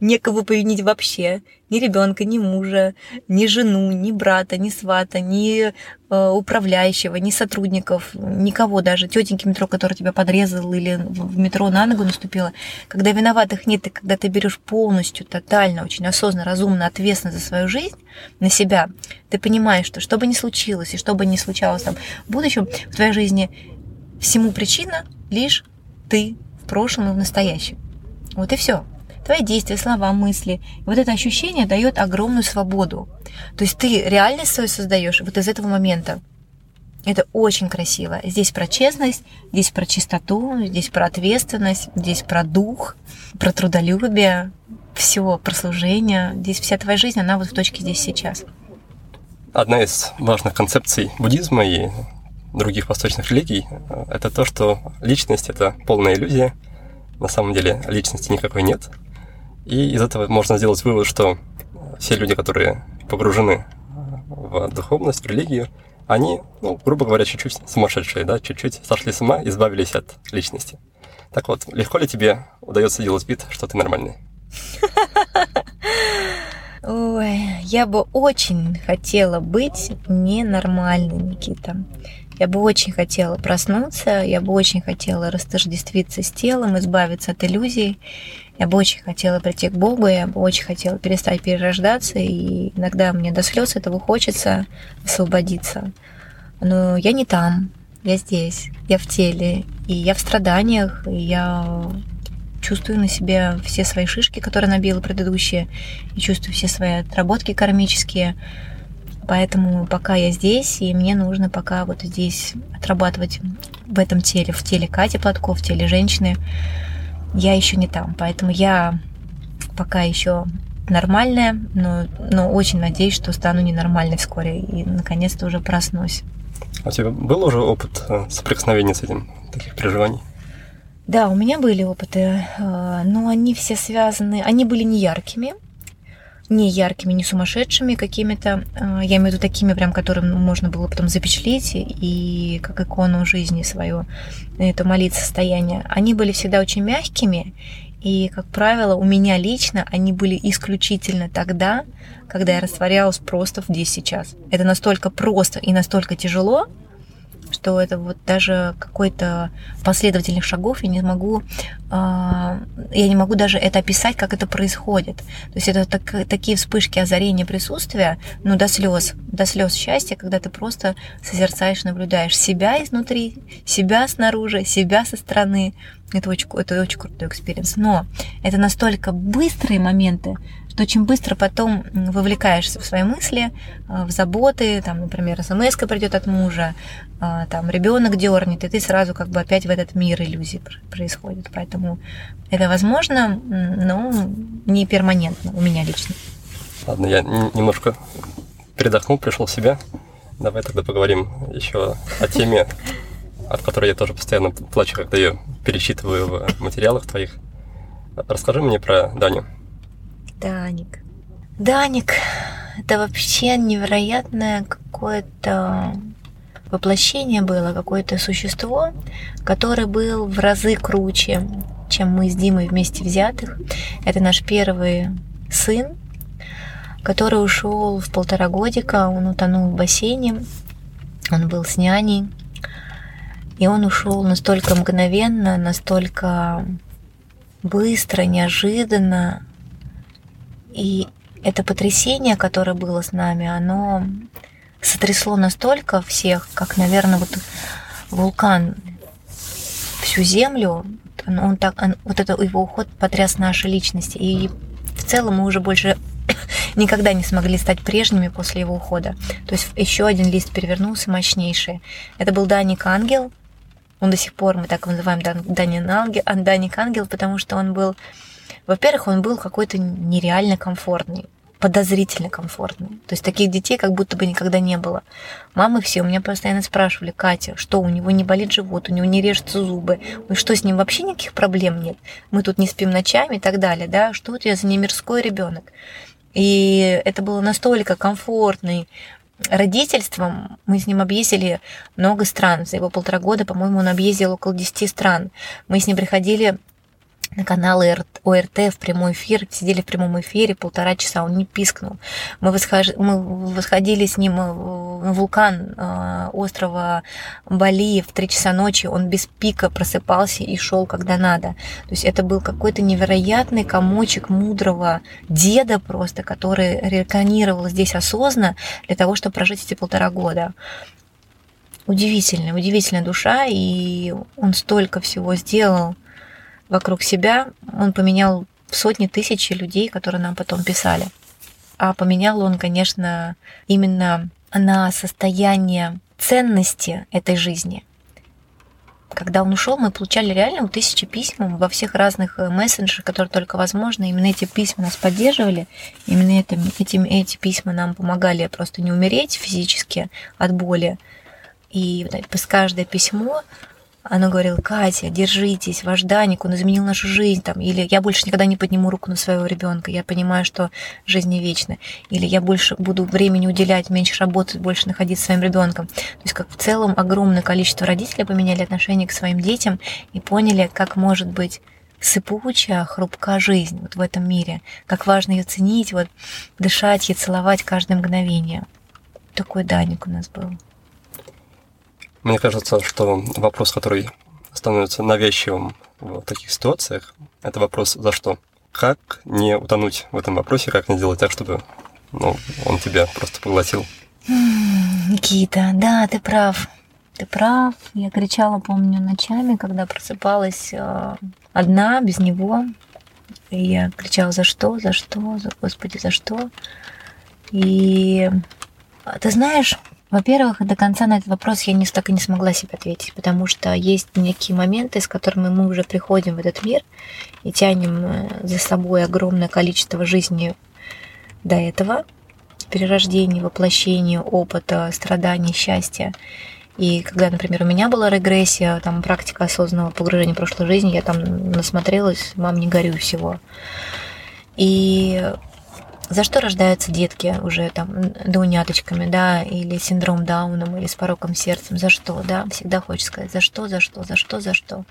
некого повинить вообще. Ни ребенка, ни мужа, ни жену, ни брата, ни свата, ни э, управляющего, ни сотрудников, никого, даже тетеньки метро, которая тебя подрезала или в метро на ногу наступила. Когда виноватых нет, и когда ты берешь полностью, тотально, очень осознанно, разумно, ответственно за свою жизнь на себя, ты понимаешь, что что бы ни случилось и что бы ни случалось там в будущем, в твоей жизни всему причина лишь ты в прошлом и в настоящем. Вот и все твои действия, слова, мысли. И вот это ощущение дает огромную свободу. То есть ты реальность свою создаешь вот из этого момента. Это очень красиво. Здесь про честность, здесь про чистоту, здесь про ответственность, здесь про дух, про трудолюбие, все про служение. Здесь вся твоя жизнь, она вот в точке здесь сейчас. Одна из важных концепций буддизма и других восточных религий – это то, что личность – это полная иллюзия. На самом деле личности никакой нет. И из этого можно сделать вывод, что все люди, которые погружены в духовность, в религию, они, ну, грубо говоря, чуть-чуть сумасшедшие, да, чуть-чуть сошли с ума, избавились от личности. Так вот, легко ли тебе удается делать вид, что ты нормальный? Ой, я бы очень хотела быть ненормальной, Никита. Я бы очень хотела проснуться, я бы очень хотела растождествиться с телом, избавиться от иллюзий. Я бы очень хотела прийти к Богу, я бы очень хотела перестать перерождаться, и иногда мне до слез этого хочется освободиться. Но я не там, я здесь, я в теле, и я в страданиях, и я чувствую на себе все свои шишки, которые набила предыдущие, и чувствую все свои отработки кармические. Поэтому пока я здесь, и мне нужно пока вот здесь отрабатывать в этом теле, в теле Кати Платков, в теле женщины, я еще не там. Поэтому я пока еще нормальная, но, но очень надеюсь, что стану ненормальной вскоре и наконец-то уже проснусь. А у тебя был уже опыт э, соприкосновения с этим, таких переживаний? Да, у меня были опыты, э, но они все связаны, они были не яркими, не яркими, не сумасшедшими какими-то, э, я имею в виду такими прям, которым можно было потом запечатлеть и как икону жизни свою, это молиться состояние. Они были всегда очень мягкими, и, как правило, у меня лично они были исключительно тогда, когда я растворялась просто здесь сейчас. Это настолько просто и настолько тяжело, что это вот даже какой-то последовательных шагов я не могу, а, я не могу даже это описать, как это происходит. То есть это так, такие вспышки озарения присутствия, ну, до слез, до слез счастья, когда ты просто созерцаешь, наблюдаешь себя изнутри, себя снаружи, себя со стороны. Это очень, это очень крутой experience. Но это настолько быстрые моменты, что очень быстро потом вовлекаешься в свои мысли, э, в заботы, там, например, смс придет от мужа, там, ребенок дернет, и ты сразу как бы опять в этот мир иллюзий происходит. Поэтому это возможно, но не перманентно у меня лично. Ладно, я немножко передохнул, пришел в себя. Давай тогда поговорим еще о теме, от которой я тоже постоянно плачу, когда ее перечитываю в материалах твоих. Расскажи мне про Даню. Даник. Даник — это вообще невероятное какое-то воплощение было, какое-то существо, которое был в разы круче, чем мы с Димой вместе взятых. Это наш первый сын, который ушел в полтора годика, он утонул в бассейне, он был с няней, и он ушел настолько мгновенно, настолько быстро, неожиданно, и это потрясение, которое было с нами, оно сотрясло настолько всех, как, наверное, вот вулкан всю землю. Он, он так, он, вот это его уход потряс наши личности. И в целом мы уже больше никогда не смогли стать прежними после его ухода. То есть еще один лист перевернулся мощнейший. Это был Даник Ангел. Он до сих пор, мы так его называем Даник Ангел, Даник Ангел, потому что он был во-первых, он был какой-то нереально комфортный подозрительно комфортный. То есть таких детей как будто бы никогда не было. Мамы все у меня постоянно спрашивали, Катя, что у него не болит живот, у него не режутся зубы, что с ним вообще никаких проблем нет, мы тут не спим ночами и так далее, да, что у тебя за немирской ребенок. И это было настолько комфортный родительством мы с ним объездили много стран. За его полтора года, по-моему, он объездил около 10 стран. Мы с ним приходили на канал ОРТ в прямой эфир, сидели в прямом эфире полтора часа, он не пискнул. Мы, восхож... мы восходили с ним э, на вулкан э, острова Бали в три часа ночи, он без пика просыпался и шел когда надо. То есть это был какой-то невероятный комочек мудрого деда просто, который реинкарнировал здесь осознанно для того, чтобы прожить эти полтора года удивительная, удивительная душа, и он столько всего сделал вокруг себя, он поменял сотни тысяч людей, которые нам потом писали. А поменял он, конечно, именно на состояние ценности этой жизни. Когда он ушел, мы получали реально тысячи писем во всех разных э, мессенджерах, которые только возможно. Именно эти письма нас поддерживали, именно это, эти, эти письма нам помогали просто не умереть физически от боли. И каждое письмо она говорила, Катя, держитесь, ваш Даник, он изменил нашу жизнь, там, или я больше никогда не подниму руку на своего ребенка, я понимаю, что жизнь не вечна, или я больше буду времени уделять, меньше работать, больше находиться с своим ребенком. То есть как в целом огромное количество родителей поменяли отношение к своим детям и поняли, как может быть сыпучая, хрупкая жизнь вот в этом мире, как важно ее ценить, вот дышать и целовать каждое мгновение. Такой Даник у нас был. Мне кажется, что вопрос, который становится навязчивым в таких ситуациях, это вопрос «за что?». Как не утонуть в этом вопросе, как не сделать так, чтобы ну, он тебя просто поглотил? Никита, да, ты прав. ты прав. Я кричала, помню, ночами, когда просыпалась э, одна, без него. И я кричала, за что, за что, за Господи, за что. И ты знаешь, во-первых, до конца на этот вопрос я не, так и не смогла себе ответить, потому что есть некие моменты, с которыми мы уже приходим в этот мир и тянем э, за собой огромное количество жизни до этого, перерождения, воплощения, опыта, страданий, счастья. И когда, например, у меня была регрессия, там практика осознанного погружения в прошлую жизнь, я там насмотрелась, мам, не горю всего. И за что рождаются детки уже там дауняточками, да, или синдром Дауном, или с пороком сердцем, за что, да, всегда хочется сказать, за что, за что, за что, за что.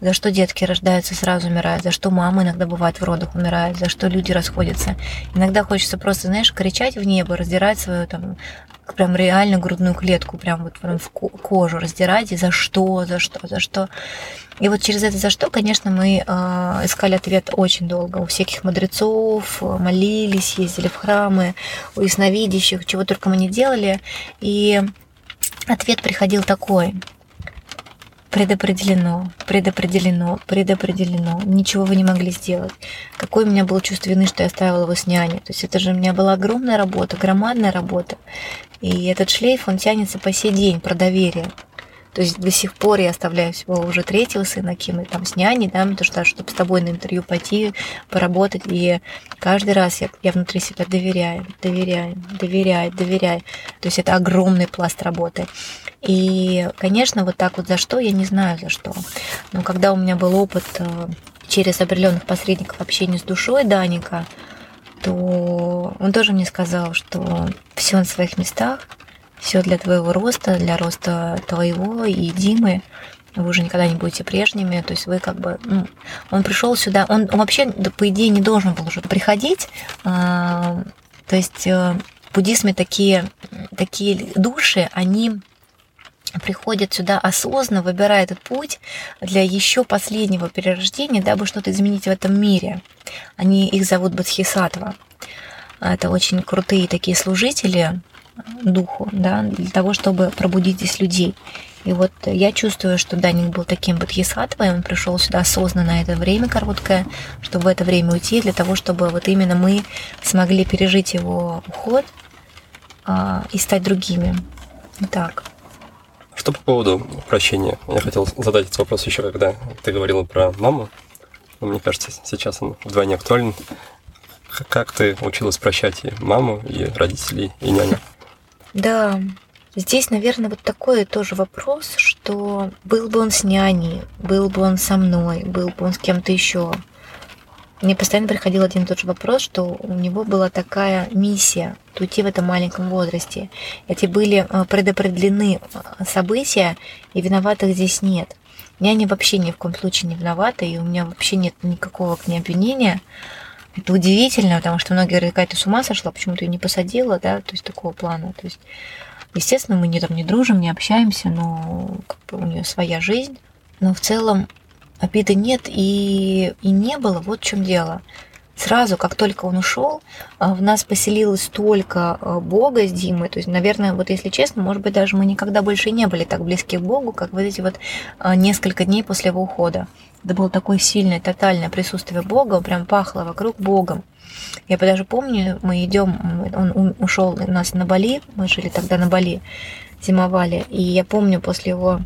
За что детки рождаются сразу умирают, за что мамы иногда бывают в родах умирают, за что люди расходятся. Иногда хочется просто, знаешь, кричать в небо, раздирать свою там прям реально грудную клетку, прям вот прям в кожу раздирать, и за что, за что, за что. И вот через это за что, конечно, мы э, искали ответ очень долго. У всяких мудрецов, молились, ездили в храмы, у ясновидящих, чего только мы не делали. И ответ приходил такой. Предопределено, предопределено, предопределено. Ничего вы не могли сделать. Какое у меня было чувство вины, что я оставила его с няней. То есть это же у меня была огромная работа, громадная работа. И этот шлейф, он тянется по сей день про доверие. То есть до сих пор я оставляю всего уже третьего сына, Ким, там с няней, да, то что, чтобы с тобой на интервью пойти, поработать. И каждый раз я, я внутри себя доверяю, доверяю, доверяю, доверяю. То есть это огромный пласт работы. И, конечно, вот так вот за что, я не знаю за что. Но когда у меня был опыт э, через определенных посредников общения с душой Даника, то он тоже мне сказал, что все на своих местах, все для твоего роста, для роста твоего и Димы. Вы уже никогда не будете прежними. То есть вы как бы... Ну, он пришел сюда, он, вообще, по идее, не должен был уже приходить. А, то есть э, в буддизме такие, такие души, они приходят сюда осознанно, выбирая этот путь для еще последнего перерождения, дабы что-то изменить в этом мире. Они их зовут Бодхисаттва. Это очень крутые такие служители, духу, да, для того, чтобы пробудить здесь людей. И вот я чувствую, что Даник был таким бодхисаттвой, он пришел сюда осознанно на это время короткое, чтобы в это время уйти, для того, чтобы вот именно мы смогли пережить его уход а, и стать другими. Так. Что по поводу прощения? Я хотел задать этот вопрос еще, когда ты говорила про маму. Но мне кажется, сейчас он вдвойне актуален. Как ты училась прощать и маму, и родителей, и няню? Да, здесь, наверное, вот такой тоже вопрос, что был бы он с няней, был бы он со мной, был бы он с кем-то еще. Мне постоянно приходил один и тот же вопрос, что у него была такая миссия уйти в этом маленьком возрасте. Эти были э, предопределены э, события, и виноватых здесь нет. Няня вообще ни в коем случае не виновата, и у меня вообще нет никакого к ней обвинения. Это удивительно, потому что многие говорят, какая-то с ума сошла, почему ты ее не посадила, да, то есть такого плана. То есть, естественно, мы не, там, не дружим, не общаемся, но как бы у нее своя жизнь. Но в целом обиды нет и, и не было, вот в чем дело. Сразу, как только он ушел, а, в нас поселилось столько а, Бога с Димой. То есть, наверное, вот если честно, может быть, даже мы никогда больше не были так близки к Богу, как вот эти вот а, несколько дней после его ухода. Это было такое сильное, тотальное присутствие Бога, прям пахло вокруг Богом. Я даже помню, мы идем, он ушел у нас на Бали, мы жили тогда на Бали, зимовали, и я помню после его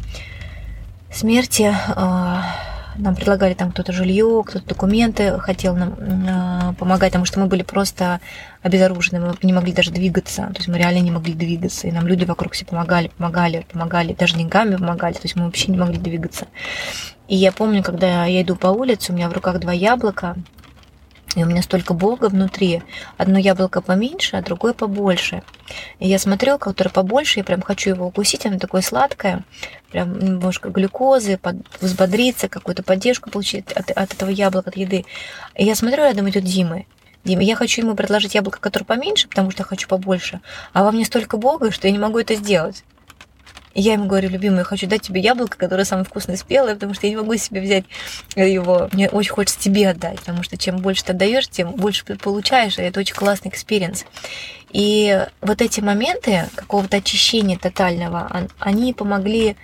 смерти нам предлагали там кто-то жилье, кто-то документы хотел нам э, помогать, потому что мы были просто обезоружены, мы не могли даже двигаться, то есть мы реально не могли двигаться, и нам люди вокруг все помогали, помогали, помогали, даже деньгами помогали, то есть мы вообще не могли двигаться. И я помню, когда я иду по улице, у меня в руках два яблока, и у меня столько Бога внутри. Одно яблоко поменьше, а другое побольше. И я смотрю, которое побольше, я прям хочу его укусить, оно такое сладкое. Прям немножко глюкозы, под, взбодриться, какую-то поддержку получить от, от этого яблока, от еды. И я смотрю, рядом идет Дима. Дима, я хочу ему предложить яблоко, которое поменьше, потому что хочу побольше. А во мне столько Бога, что я не могу это сделать. Я ему говорю, любимый, я хочу дать тебе яблоко, которое самое вкусное спелое, потому что я не могу себе взять его. Мне очень хочется тебе отдать, потому что чем больше ты отдаешь, тем больше ты получаешь, и это очень классный experience. И вот эти моменты какого-то очищения тотального, они помогли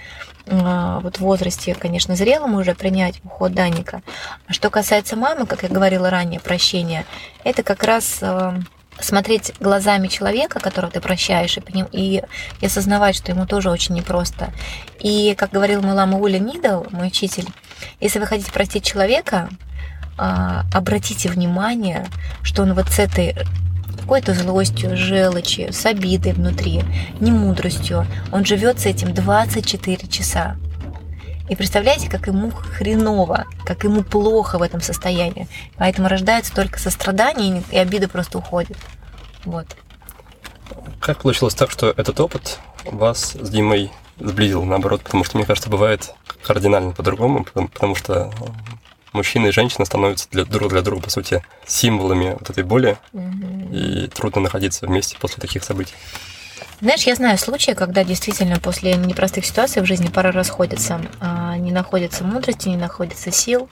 а, вот в возрасте, конечно, зрелым уже принять уход Даника. А что касается мамы, как я говорила ранее, прощения, это как раз а, смотреть глазами человека, которого ты прощаешь, и, поним, и, и осознавать, что ему тоже очень непросто. И, как говорил мой лама Уля Нидл, мой учитель, если вы хотите простить человека, а, обратите внимание, что он вот с этой какой-то злостью, желчью, с обидой внутри, не мудростью. Он живет с этим 24 часа. И представляете, как ему хреново, как ему плохо в этом состоянии. Поэтому рождается только сострадание, и обида просто уходит. Вот. Как получилось так, что этот опыт вас с Димой сблизил, наоборот, потому что, мне кажется, бывает кардинально по-другому, потому что мужчина и женщина становятся для, друг для друга, по сути, символами вот этой боли, угу. и трудно находиться вместе после таких событий. Знаешь, я знаю случаи, когда действительно после непростых ситуаций в жизни пара расходится, а, не находится мудрости, не находится сил.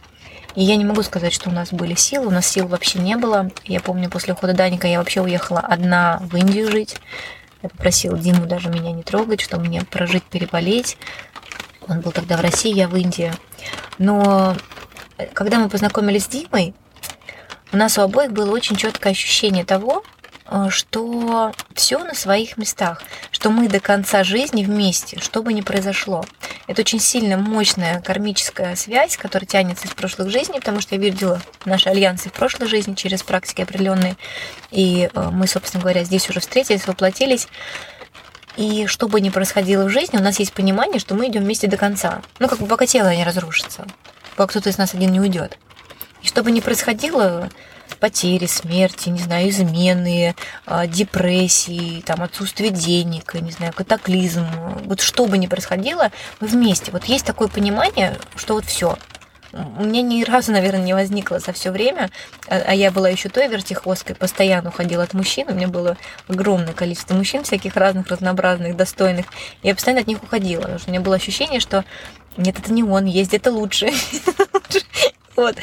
И я не могу сказать, что у нас были силы, у нас сил вообще не было. Я помню, после ухода Даника я вообще уехала одна в Индию жить. Я попросила Диму даже меня не трогать, что мне прожить, переболеть. Он был тогда в России, я в Индии. Но э, когда мы познакомились с Димой, у нас у обоих было очень четкое ощущение того, что все на своих местах, что мы до конца жизни вместе, что бы ни произошло. Это очень сильная, мощная кармическая связь, которая тянется из прошлых жизней, потому что я видела наши альянсы в прошлой жизни через практики определенные. И э, мы, собственно говоря, здесь уже встретились, воплотились. И что бы ни происходило в жизни, у нас есть понимание, что мы идем вместе до конца. Ну, как бы пока тело не разрушится, пока кто-то из нас один не уйдет. И что бы ни происходило, потери, смерти, не знаю, измены, а, депрессии, там, отсутствие денег, не знаю, катаклизм. Вот что бы ни происходило, мы вместе. Вот есть такое понимание, что вот все. У меня ни разу, наверное, не возникло за все время, а, а я была еще той вертихвосткой, постоянно уходила от мужчин, у меня было огромное количество мужчин всяких разных, разнообразных, достойных, я постоянно от них уходила, потому что у меня было ощущение, что нет, это не он, есть это лучше. Вот.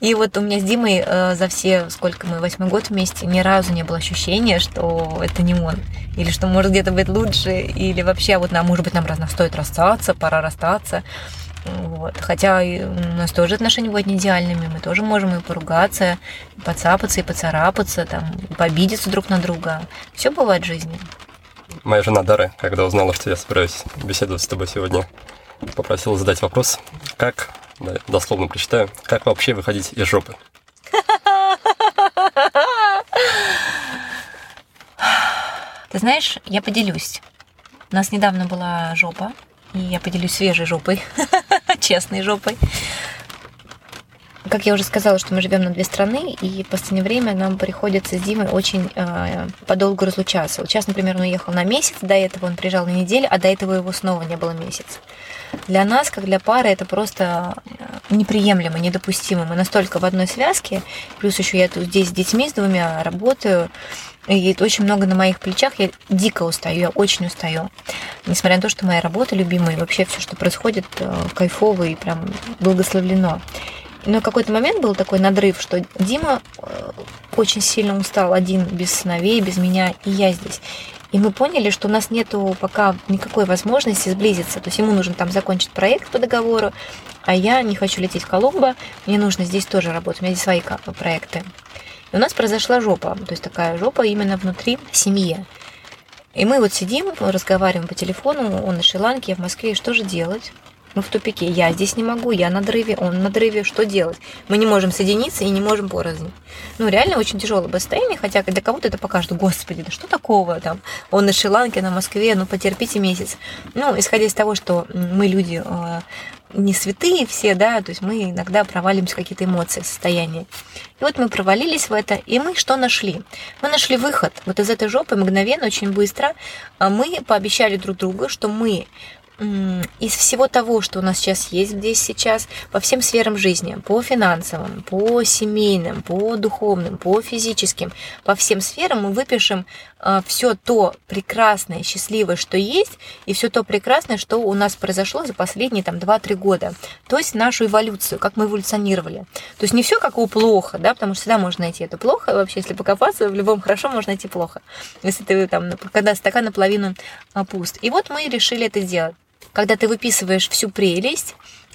И вот у меня с Димой э, за все, сколько мы, восьмой год вместе, ни разу не было ощущения, что это не он. Или что может где-то быть лучше, или вообще вот нам, может быть, нам разно стоит расстаться, пора расстаться. Вот. Хотя у нас тоже отношения бывают не идеальными, мы тоже можем и поругаться, и поцапаться, и поцарапаться, там, и пообидеться друг на друга. Все бывает в жизни. Моя жена Дара, когда узнала, что я собираюсь беседовать с тобой сегодня, попросила задать вопрос, как дословно прочитаю. Как вообще выходить из жопы? Ты знаешь, я поделюсь. У нас недавно была жопа, и я поделюсь свежей жопой, честной жопой. Как я уже сказала, что мы живем на две страны, и в последнее время нам приходится с Димой очень э, подолгу разлучаться. Вот сейчас, например, он уехал на месяц, до этого он приезжал на неделю, а до этого его снова не было месяц. Для нас, как для пары, это просто э, неприемлемо, недопустимо. Мы настолько в одной связке, плюс еще я тут здесь с детьми, с двумя работаю, и это очень много на моих плечах, я дико устаю, я очень устаю. Несмотря на то, что моя работа любимая, и вообще все, что происходит, э, кайфово и прям благословлено. Но какой-то момент был такой надрыв, что Дима э, очень сильно устал один, без сыновей, без меня, и я здесь. И мы поняли, что у нас нету пока никакой возможности сблизиться. То есть ему нужно там закончить проект по договору, а я не хочу лететь в Коломбо, мне нужно здесь тоже работать, у меня здесь свои проекты. И у нас произошла жопа, то есть такая жопа именно внутри семьи. И мы вот сидим, разговариваем по телефону, он на Шри-Ланке, я в Москве, и что же делать? Мы в тупике. Я здесь не могу, я на дрыве, он на дрыве. Что делать? Мы не можем соединиться и не можем порознь. Ну, реально очень тяжелое состояние, хотя для кого-то это покажет, господи, да что такого там? Он на Шри-Ланке, на Москве, ну, потерпите месяц. Ну, исходя из того, что мы люди э, не святые все, да, то есть мы иногда провалимся в какие-то эмоции, состояния. И вот мы провалились в это, и мы что нашли? Мы нашли выход. Вот из этой жопы мгновенно, очень быстро а мы пообещали друг другу, что мы из всего того, что у нас сейчас есть здесь сейчас, по всем сферам жизни, по финансовым, по семейным, по духовным, по физическим, по всем сферам мы выпишем а, все то прекрасное, счастливое, что есть, и все то прекрасное, что у нас произошло за последние там 2-3 года. То есть нашу эволюцию, как мы эволюционировали. То есть не все как у плохо, да, потому что всегда можно найти это плохо. Вообще, если покопаться, в любом хорошо можно найти плохо. Если ты там, когда стакан наполовину а, пуст. И вот мы решили это сделать. Когда ты выписываешь всю прелесть,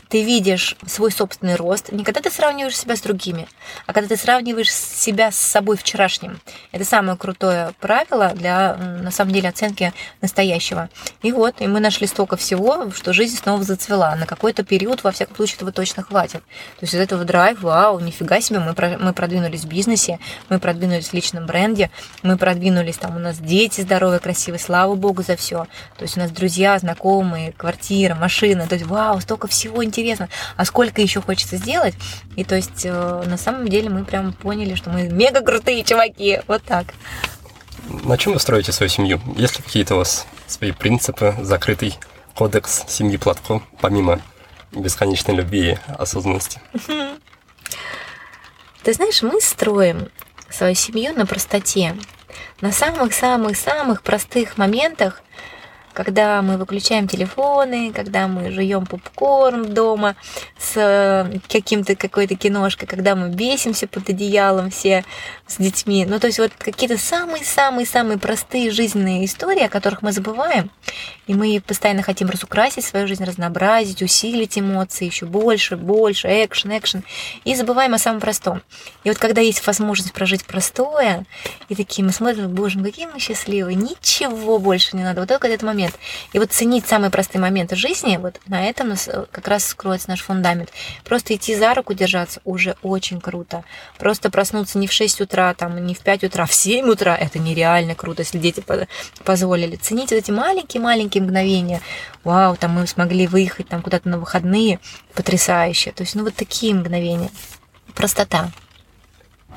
ты видишь свой собственный рост, не когда ты сравниваешь себя с другими, а когда ты сравниваешь себя с собой вчерашним. Это самое крутое правило для, на самом деле, оценки настоящего. И вот, и мы нашли столько всего, что жизнь снова зацвела. На какой-то период, во всяком случае, этого точно хватит. То есть из этого драйв, вау, нифига себе, мы, мы продвинулись в бизнесе, мы продвинулись в личном бренде, мы продвинулись, там у нас дети здоровые, красивые, слава богу за все. То есть у нас друзья, знакомые, квартира, машина, то есть вау, столько всего интересного интересно, а сколько еще хочется сделать. И то есть э, на самом деле мы прям поняли, что мы мега крутые чуваки. Вот так. На чем вы строите свою семью? Есть ли какие-то у вас свои принципы, закрытый кодекс семьи Платко, помимо бесконечной любви и осознанности? Ты знаешь, мы строим свою семью на простоте. На самых-самых-самых простых моментах, когда мы выключаем телефоны, когда мы жуем попкорн дома с э, каким-то какой-то киношкой, когда мы бесимся под одеялом все с детьми. Ну, то есть вот какие-то самые-самые-самые простые жизненные истории, о которых мы забываем, и мы постоянно хотим разукрасить свою жизнь, разнообразить, усилить эмоции еще больше, больше, экшен, экшен, и забываем о самом простом. И вот когда есть возможность прожить простое, и такие мы смотрим, боже, ну какие мы счастливые, ничего больше не надо, вот только этот момент. И вот ценить самые простые моменты жизни, вот на этом э, как раз скроется наш фундамент. Просто идти за руку держаться уже очень круто. Просто проснуться не в 6 утра, там, не в 5 утра, а в 7 утра, это нереально круто, если дети позволили. Вот эти маленькие-маленькие мгновения. Вау, там мы смогли выехать там куда-то на выходные, потрясающе. То есть, ну вот такие мгновения. Простота.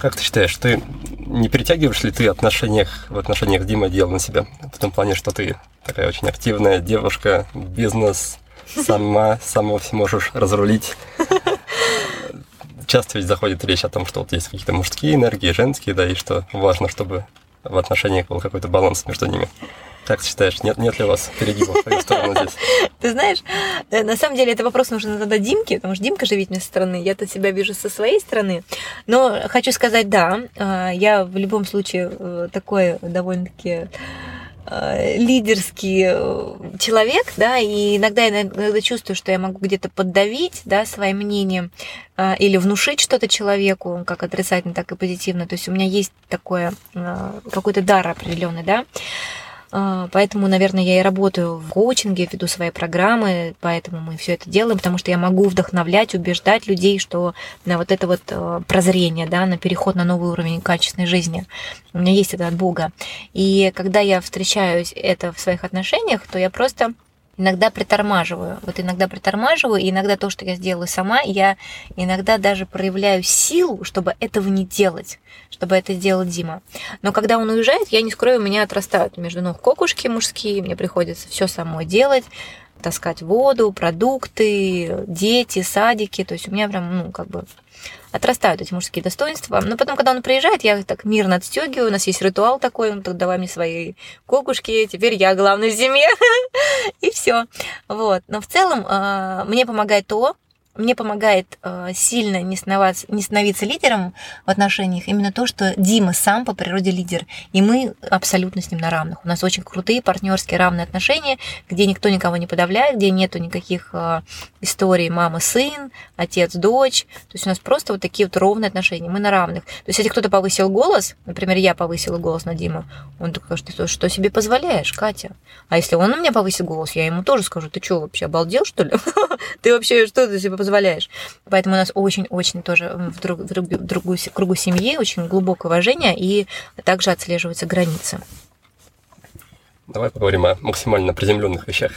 Как ты считаешь, ты не притягиваешь ли ты отношениях, в отношениях с Димой дел на себя? В том плане, что ты такая очень активная девушка, бизнес, сама, сама все можешь разрулить. Часто ведь заходит речь о том, что вот есть какие-то мужские энергии, женские, да, и что важно, чтобы в отношениях был какой-то баланс между ними. Как ты считаешь, нет, нет ли у вас перегибов в твою сторону здесь? Ты знаешь, э, на самом деле это вопрос нужно задать Димке, потому что Димка же видит меня со стороны, я-то себя вижу со своей стороны. Но хочу сказать, да, э, я в любом случае э, такой довольно-таки лидерский человек, да, и иногда я иногда чувствую, что я могу где-то поддавить, да, своим мнением или внушить что-то человеку, как отрицательно, так и позитивно. То есть у меня есть такое, какой-то дар определенный, да. А, поэтому, наверное, я и работаю в коучинге, веду свои программы, поэтому мы все это делаем, потому что я могу вдохновлять, убеждать людей, что на вот это вот э, прозрение, да, на переход на новый уровень качественной жизни. У меня есть это от Бога. И когда я встречаюсь это в своих отношениях, то я просто иногда притормаживаю. Вот иногда притормаживаю, и иногда то, что я сделаю сама, я иногда даже проявляю силу, чтобы этого не делать, чтобы это сделал Дима. Но когда он уезжает, я не скрою, у меня отрастают между ног кокушки мужские, мне приходится все самой делать, таскать воду, продукты, дети, садики. То есть у меня прям, ну, как бы отрастают эти мужские достоинства. Но потом, когда он приезжает, я так мирно отстегиваю, у нас есть ритуал такой, он тут давай мне свои кокушки, теперь я главный в семье, и все. Вот. Но в целом а, мне помогает то, мне помогает э, сильно не, становиться, не становиться лидером в отношениях именно то, что Дима сам по природе лидер, и мы абсолютно с ним на равных. У нас очень крутые партнерские равные отношения, где никто никого не подавляет, где нету никаких э, историй мама-сын, отец-дочь. То есть у нас просто вот такие вот ровные отношения, мы на равных. То есть если кто-то повысил голос, например, я повысила голос на Диму, он такой, что, что себе позволяешь, Катя? А если он на меня повысит голос, я ему тоже скажу, ты что, вообще обалдел, что ли? Ты вообще что ты себе позволяешь. Поэтому у нас очень-очень тоже в, друг, в, друг, в другую кругу семьи очень глубокое уважение и также отслеживаются границы. Давай поговорим о максимально приземленных вещах.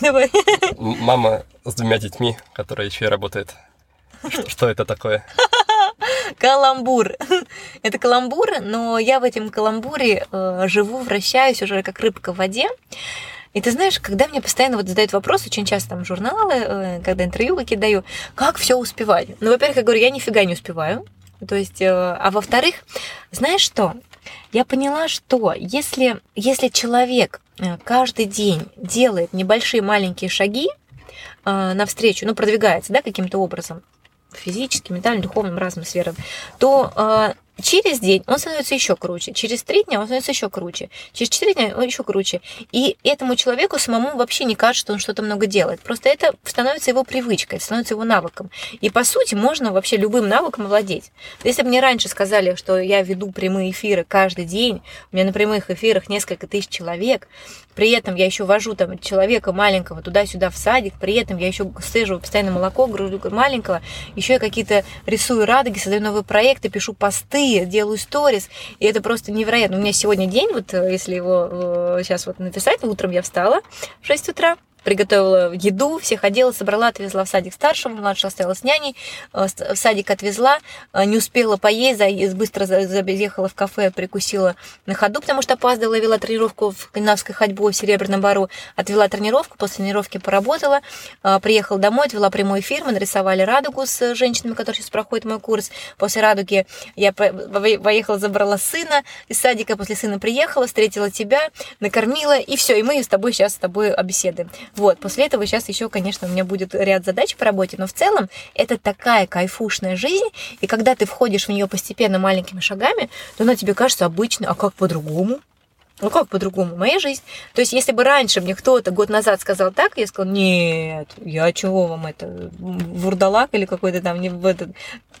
Давай. Мама с двумя детьми, которая еще и работает. Что, что это такое? Каламбур. Это каламбур, но я в этом каламбуре э, живу, вращаюсь уже как рыбка в воде. И ты знаешь, когда мне постоянно вот задают вопрос, очень часто там журналы, э, когда интервью какие даю, как все успевать? Ну, во-первых, я говорю, я нифига не успеваю. То есть, э, а во-вторых, знаешь что? Я поняла, что если, если человек э, каждый день делает небольшие маленькие шаги навстречу, ну, продвигается, да, каким-то образом, физически, ментально, духовным, разным сферам, то Через день он становится еще круче, через три дня он становится еще круче, через четыре дня он еще круче. И этому человеку самому вообще не кажется, что он что-то много делает. Просто это становится его привычкой, становится его навыком. И по сути можно вообще любым навыком владеть. Если бы мне раньше сказали, что я веду прямые эфиры каждый день, у меня на прямых эфирах несколько тысяч человек, при этом я еще вожу там человека маленького туда-сюда в садик, при этом я еще стыжу постоянно молоко, грудю маленького, еще я какие-то рисую радуги, создаю новые проекты, пишу посты, делаю сторис, и это просто невероятно. У меня сегодня день, вот э, если его э, сейчас вот написать, утром я встала в 6 утра, приготовила еду, всех одела, собрала, отвезла в садик старшего, младшего оставила с няней, э, в садик отвезла, э, не успела поесть, быстро заехала в кафе, прикусила на ходу, потому что опаздывала, вела тренировку в скандинавской ходьбу в Серебряном Бару, отвела тренировку, после тренировки поработала, э, приехала домой, отвела прямой эфир, мы нарисовали радугу с женщинами, которые сейчас проходят мой курс. После радуги я поехала, забрала сына из садика, после сына приехала, встретила тебя, накормила, и все, и мы с тобой сейчас с тобой обеседуем. Вот, после этого сейчас еще, конечно, у меня будет ряд задач по работе, но в целом это такая кайфушная жизнь, и когда ты входишь в нее постепенно маленькими шагами, то она тебе кажется обычной, а как по-другому? Ну как по-другому? Моя жизнь. То есть, если бы раньше мне кто-то год назад сказал так, я сказала, нет, я чего вам это, вурдалак или какой-то там, не этот,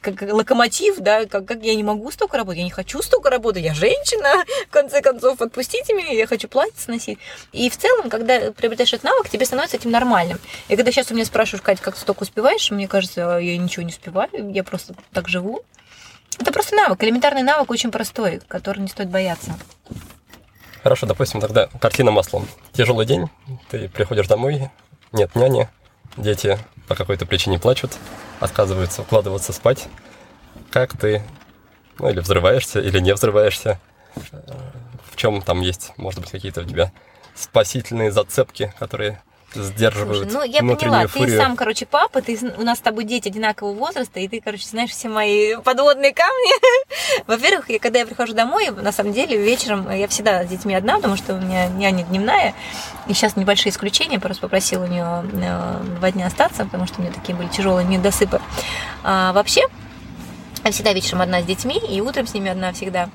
как локомотив, да, как, как я не могу столько работать, я не хочу столько работать, я женщина, в конце концов, отпустите меня, я хочу платье сносить. И в целом, когда приобретаешь этот навык, тебе становится этим нормальным. И когда сейчас у меня спрашиваешь, Катя, как ты столько успеваешь, мне кажется, я ничего не успеваю, я просто так живу. Это просто навык, элементарный навык, очень простой, который не стоит бояться. Хорошо, допустим, тогда картина маслом. Тяжелый день, ты приходишь домой, нет няни, дети по какой-то причине плачут, отказываются укладываться спать. Как ты, ну или взрываешься, или не взрываешься? В чем там есть, может быть, какие-то у тебя спасительные зацепки, которые сдерживают Слушай, ну, я поняла, фурию. ты сам, короче, папа, ты, у нас с тобой дети одинакового возраста, и ты, короче, знаешь все мои подводные камни. Во-первых, я, когда я прихожу домой, на самом деле, вечером я всегда с детьми одна, потому что у меня няня дневная, и сейчас небольшие исключения, просто попросила у нее э, два дня остаться, потому что у нее такие были тяжелые недосыпы. А, вообще, я всегда вечером одна с детьми, и утром с ними одна всегда.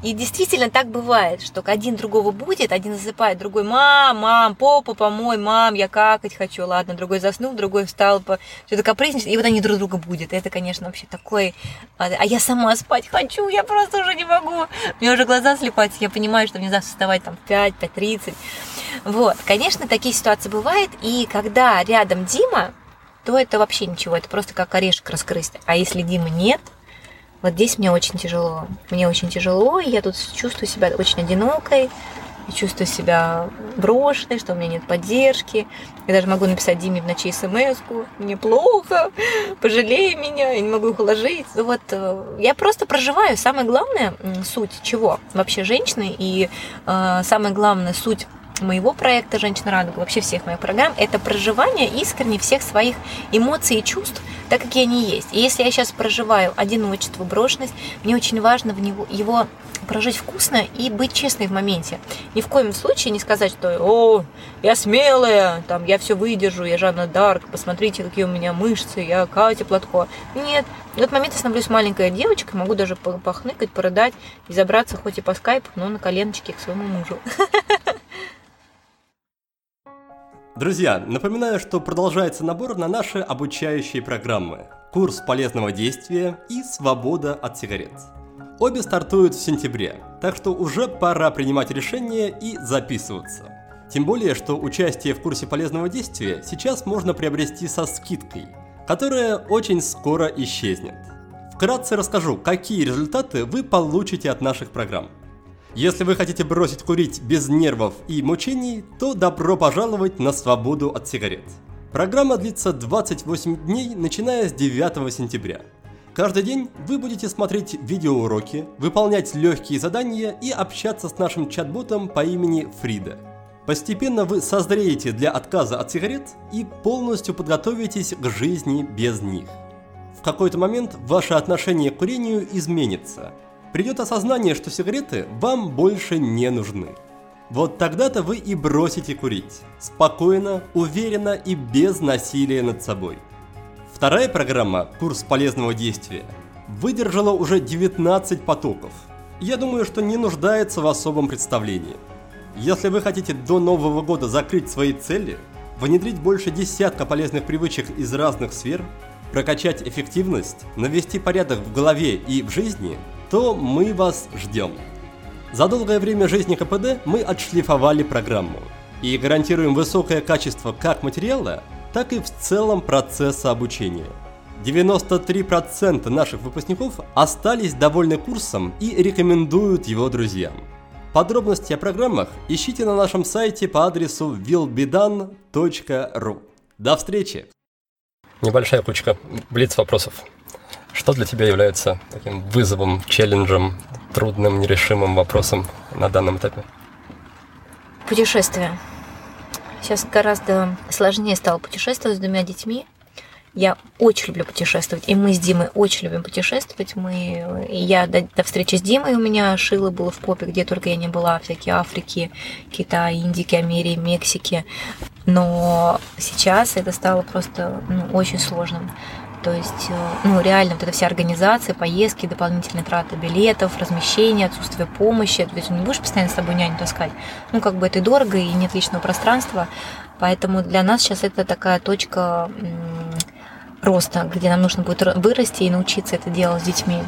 И действительно так бывает, что один другого будет, один засыпает, другой «мам, мам, попу помой, мам, я какать хочу». Ладно, другой заснул, другой встал, по... что-то капризничает, и вот они друг друга будет. Это, конечно, вообще такой... А, а я сама спать хочу, я просто уже не могу. Мне уже глаза слепаются, я понимаю, что мне завтра вставать там в 5, 5.30. Вот, конечно, такие ситуации бывают, и когда рядом Дима, то это вообще ничего, это просто как орешек раскрыть. А если Димы нет – вот здесь мне очень тяжело. Мне очень тяжело, и я тут чувствую себя очень одинокой, чувствую себя брошенной, что у меня нет поддержки. Я даже могу написать Диме в ночи смс мне плохо, пожалей меня, я не могу их уложить. Ну вот э, я просто проживаю. Самое главное, суть чего вообще женщины, и э, самое главное, суть моего проекта «Женщина радуга», вообще всех моих программ, это проживание искренне всех своих эмоций и чувств, так, какие они есть. И если я сейчас проживаю одиночество, брошенность, мне очень важно в него, его прожить вкусно и быть честной в моменте. Ни в коем случае не сказать, что «О, я смелая, там, я все выдержу, я Жанна Дарк, посмотрите, какие у меня мышцы, я Катя Платко». Нет, в этот момент я становлюсь маленькой девочкой, могу даже похныкать, порыдать и забраться хоть и по скайпу, но на коленочке к своему мужу. Друзья, напоминаю, что продолжается набор на наши обучающие программы. Курс полезного действия и свобода от сигарет. Обе стартуют в сентябре, так что уже пора принимать решения и записываться. Тем более, что участие в курсе полезного действия сейчас можно приобрести со скидкой, которая очень скоро исчезнет. Вкратце расскажу, какие результаты вы получите от наших программ. Если вы хотите бросить курить без нервов и мучений, то добро пожаловать на свободу от сигарет. Программа длится 28 дней, начиная с 9 сентября. Каждый день вы будете смотреть видеоуроки, выполнять легкие задания и общаться с нашим чат-ботом по имени Фрида. Постепенно вы созреете для отказа от сигарет и полностью подготовитесь к жизни без них. В какой-то момент ваше отношение к курению изменится – придет осознание, что сигареты вам больше не нужны. Вот тогда-то вы и бросите курить. Спокойно, уверенно и без насилия над собой. Вторая программа «Курс полезного действия» выдержала уже 19 потоков. Я думаю, что не нуждается в особом представлении. Если вы хотите до Нового года закрыть свои цели, внедрить больше десятка полезных привычек из разных сфер, прокачать эффективность, навести порядок в голове и в жизни, то мы вас ждем. За долгое время жизни КПД мы отшлифовали программу и гарантируем высокое качество как материала, так и в целом процесса обучения. 93% наших выпускников остались довольны курсом и рекомендуют его друзьям. Подробности о программах ищите на нашем сайте по адресу willbedan.ru. До встречи! Небольшая кучка блиц вопросов. Что для тебя является таким вызовом, челленджем, трудным, нерешимым вопросом на данном этапе? Путешествие. Сейчас гораздо сложнее стало путешествовать с двумя детьми. Я очень люблю путешествовать, и мы с Димой очень любим путешествовать. Мы, я до, до встречи с Димой у меня шило было в попе, где только я не была, всякие Африки, Китай, Индики, Америки, Мексики. Но сейчас это стало просто ну, очень сложным. То есть, э, ну, реально, вот эта вся организация, поездки, дополнительные траты билетов, размещение, отсутствие помощи. То есть, не будешь постоянно с собой няню таскать. Ну, как бы это и дорого, и нет личного пространства. Поэтому для нас сейчас это такая точка роста, где нам нужно будет вырасти и научиться это делать с детьми.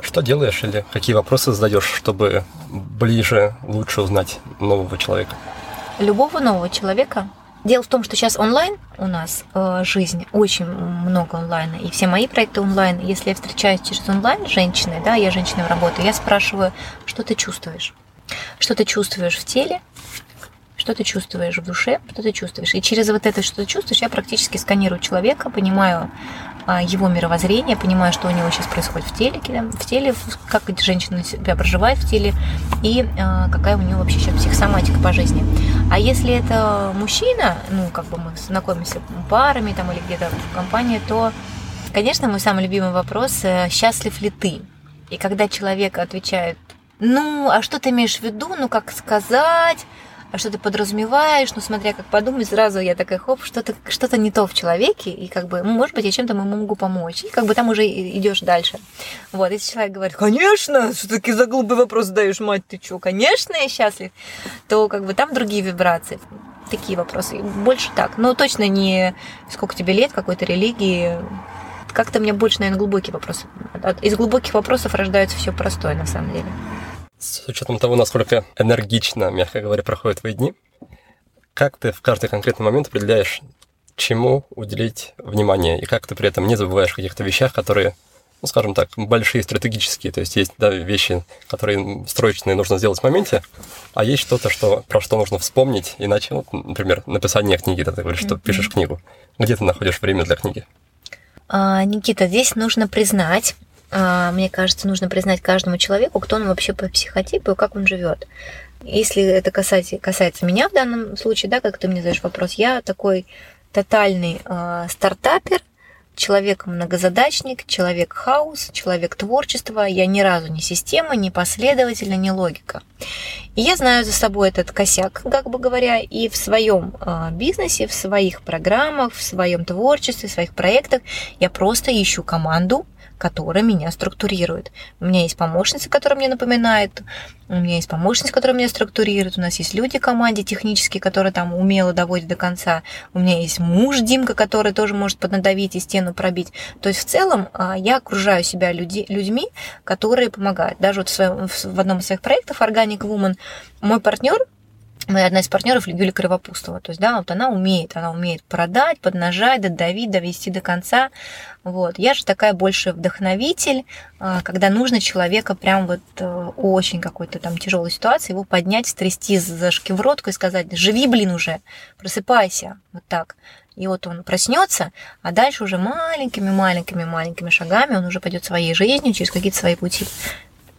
Что делаешь или какие вопросы задаешь, чтобы ближе, лучше узнать нового человека? Любого нового человека Дело в том, что сейчас онлайн у нас э, жизнь, очень много онлайна, и все мои проекты онлайн. Если я встречаюсь через онлайн с женщиной, да, я женщина в работе, я спрашиваю, что ты чувствуешь? Что ты чувствуешь в теле, что ты чувствуешь в душе, что ты чувствуешь. И через вот это, что ты чувствуешь, я практически сканирую человека, понимаю его мировоззрение, понимаю, что у него сейчас происходит в теле, в теле, как женщина себя проживает в теле и а, какая у него вообще сейчас психосоматика по жизни. А если это мужчина, ну, как бы мы знакомимся парами там или где-то в компании, то, конечно, мой самый любимый вопрос э, – счастлив ли ты? И когда человек отвечает, ну, а что ты имеешь в виду, ну, как сказать, а что ты подразумеваешь, ну, смотря как подумать, сразу я такая, хоп, что-то что то не то в человеке, и как бы, ну, может быть, я чем-то ему могу помочь, и как бы там уже идешь дальше. Вот, если человек говорит, конечно, что таки за глупый вопрос задаешь, мать, ты что, конечно, я счастлив, то как бы там другие вибрации такие вопросы. Больше так. Но точно не сколько тебе лет, какой-то религии. Как-то мне больше, наверное, глубокий вопрос. Из глубоких вопросов рождается все простое, на самом деле с учетом того, насколько энергично, мягко говоря, проходят твои дни, как ты в каждый конкретный момент определяешь, чему уделить внимание, и как ты при этом не забываешь о каких-то вещах, которые, ну, скажем так, большие, стратегические, то есть есть да, вещи, которые строчные нужно сделать в моменте, а есть что-то, что, про что нужно вспомнить, иначе, вот, например, написание книги, да, ты говоришь, что mm-hmm. пишешь книгу. Где ты находишь время для книги? А, Никита, здесь нужно признать, мне кажется, нужно признать каждому человеку, кто он вообще по психотипу и как он живет. Если это касается, касается меня в данном случае, да, как ты мне задаешь вопрос, я такой тотальный э, стартапер, человек-многозадачник, человек-хаус, человек творчества. Я ни разу не система, не последовательно, не логика. И я знаю за собой этот косяк, как бы говоря, и в своем э, бизнесе, в своих программах, в своем творчестве, в своих проектах я просто ищу команду, которая меня структурирует. У меня есть помощница, которая мне напоминает, у меня есть помощница, которая меня структурирует, у нас есть люди в команде технические, которые там умело доводят до конца, у меня есть муж Димка, который тоже может поднадавить и стену пробить. То есть в целом а, я окружаю себя люди, людьми, которые помогают. Даже вот в, своем, в одном из своих проектов Organic Woman мой партнер моя одна из партнеров Юлия Кривопустова. То есть, да, вот она умеет, она умеет продать, поднажать, додавить, довести до конца. Вот. Я же такая больше вдохновитель, а, когда нужно человека прям вот э, очень какой-то там тяжелой ситуации, его поднять, стрясти за шкивротку и сказать, живи, блин, уже, просыпайся, вот так. И вот он проснется, а дальше уже маленькими-маленькими-маленькими шагами он уже пойдет своей жизнью через какие-то свои пути.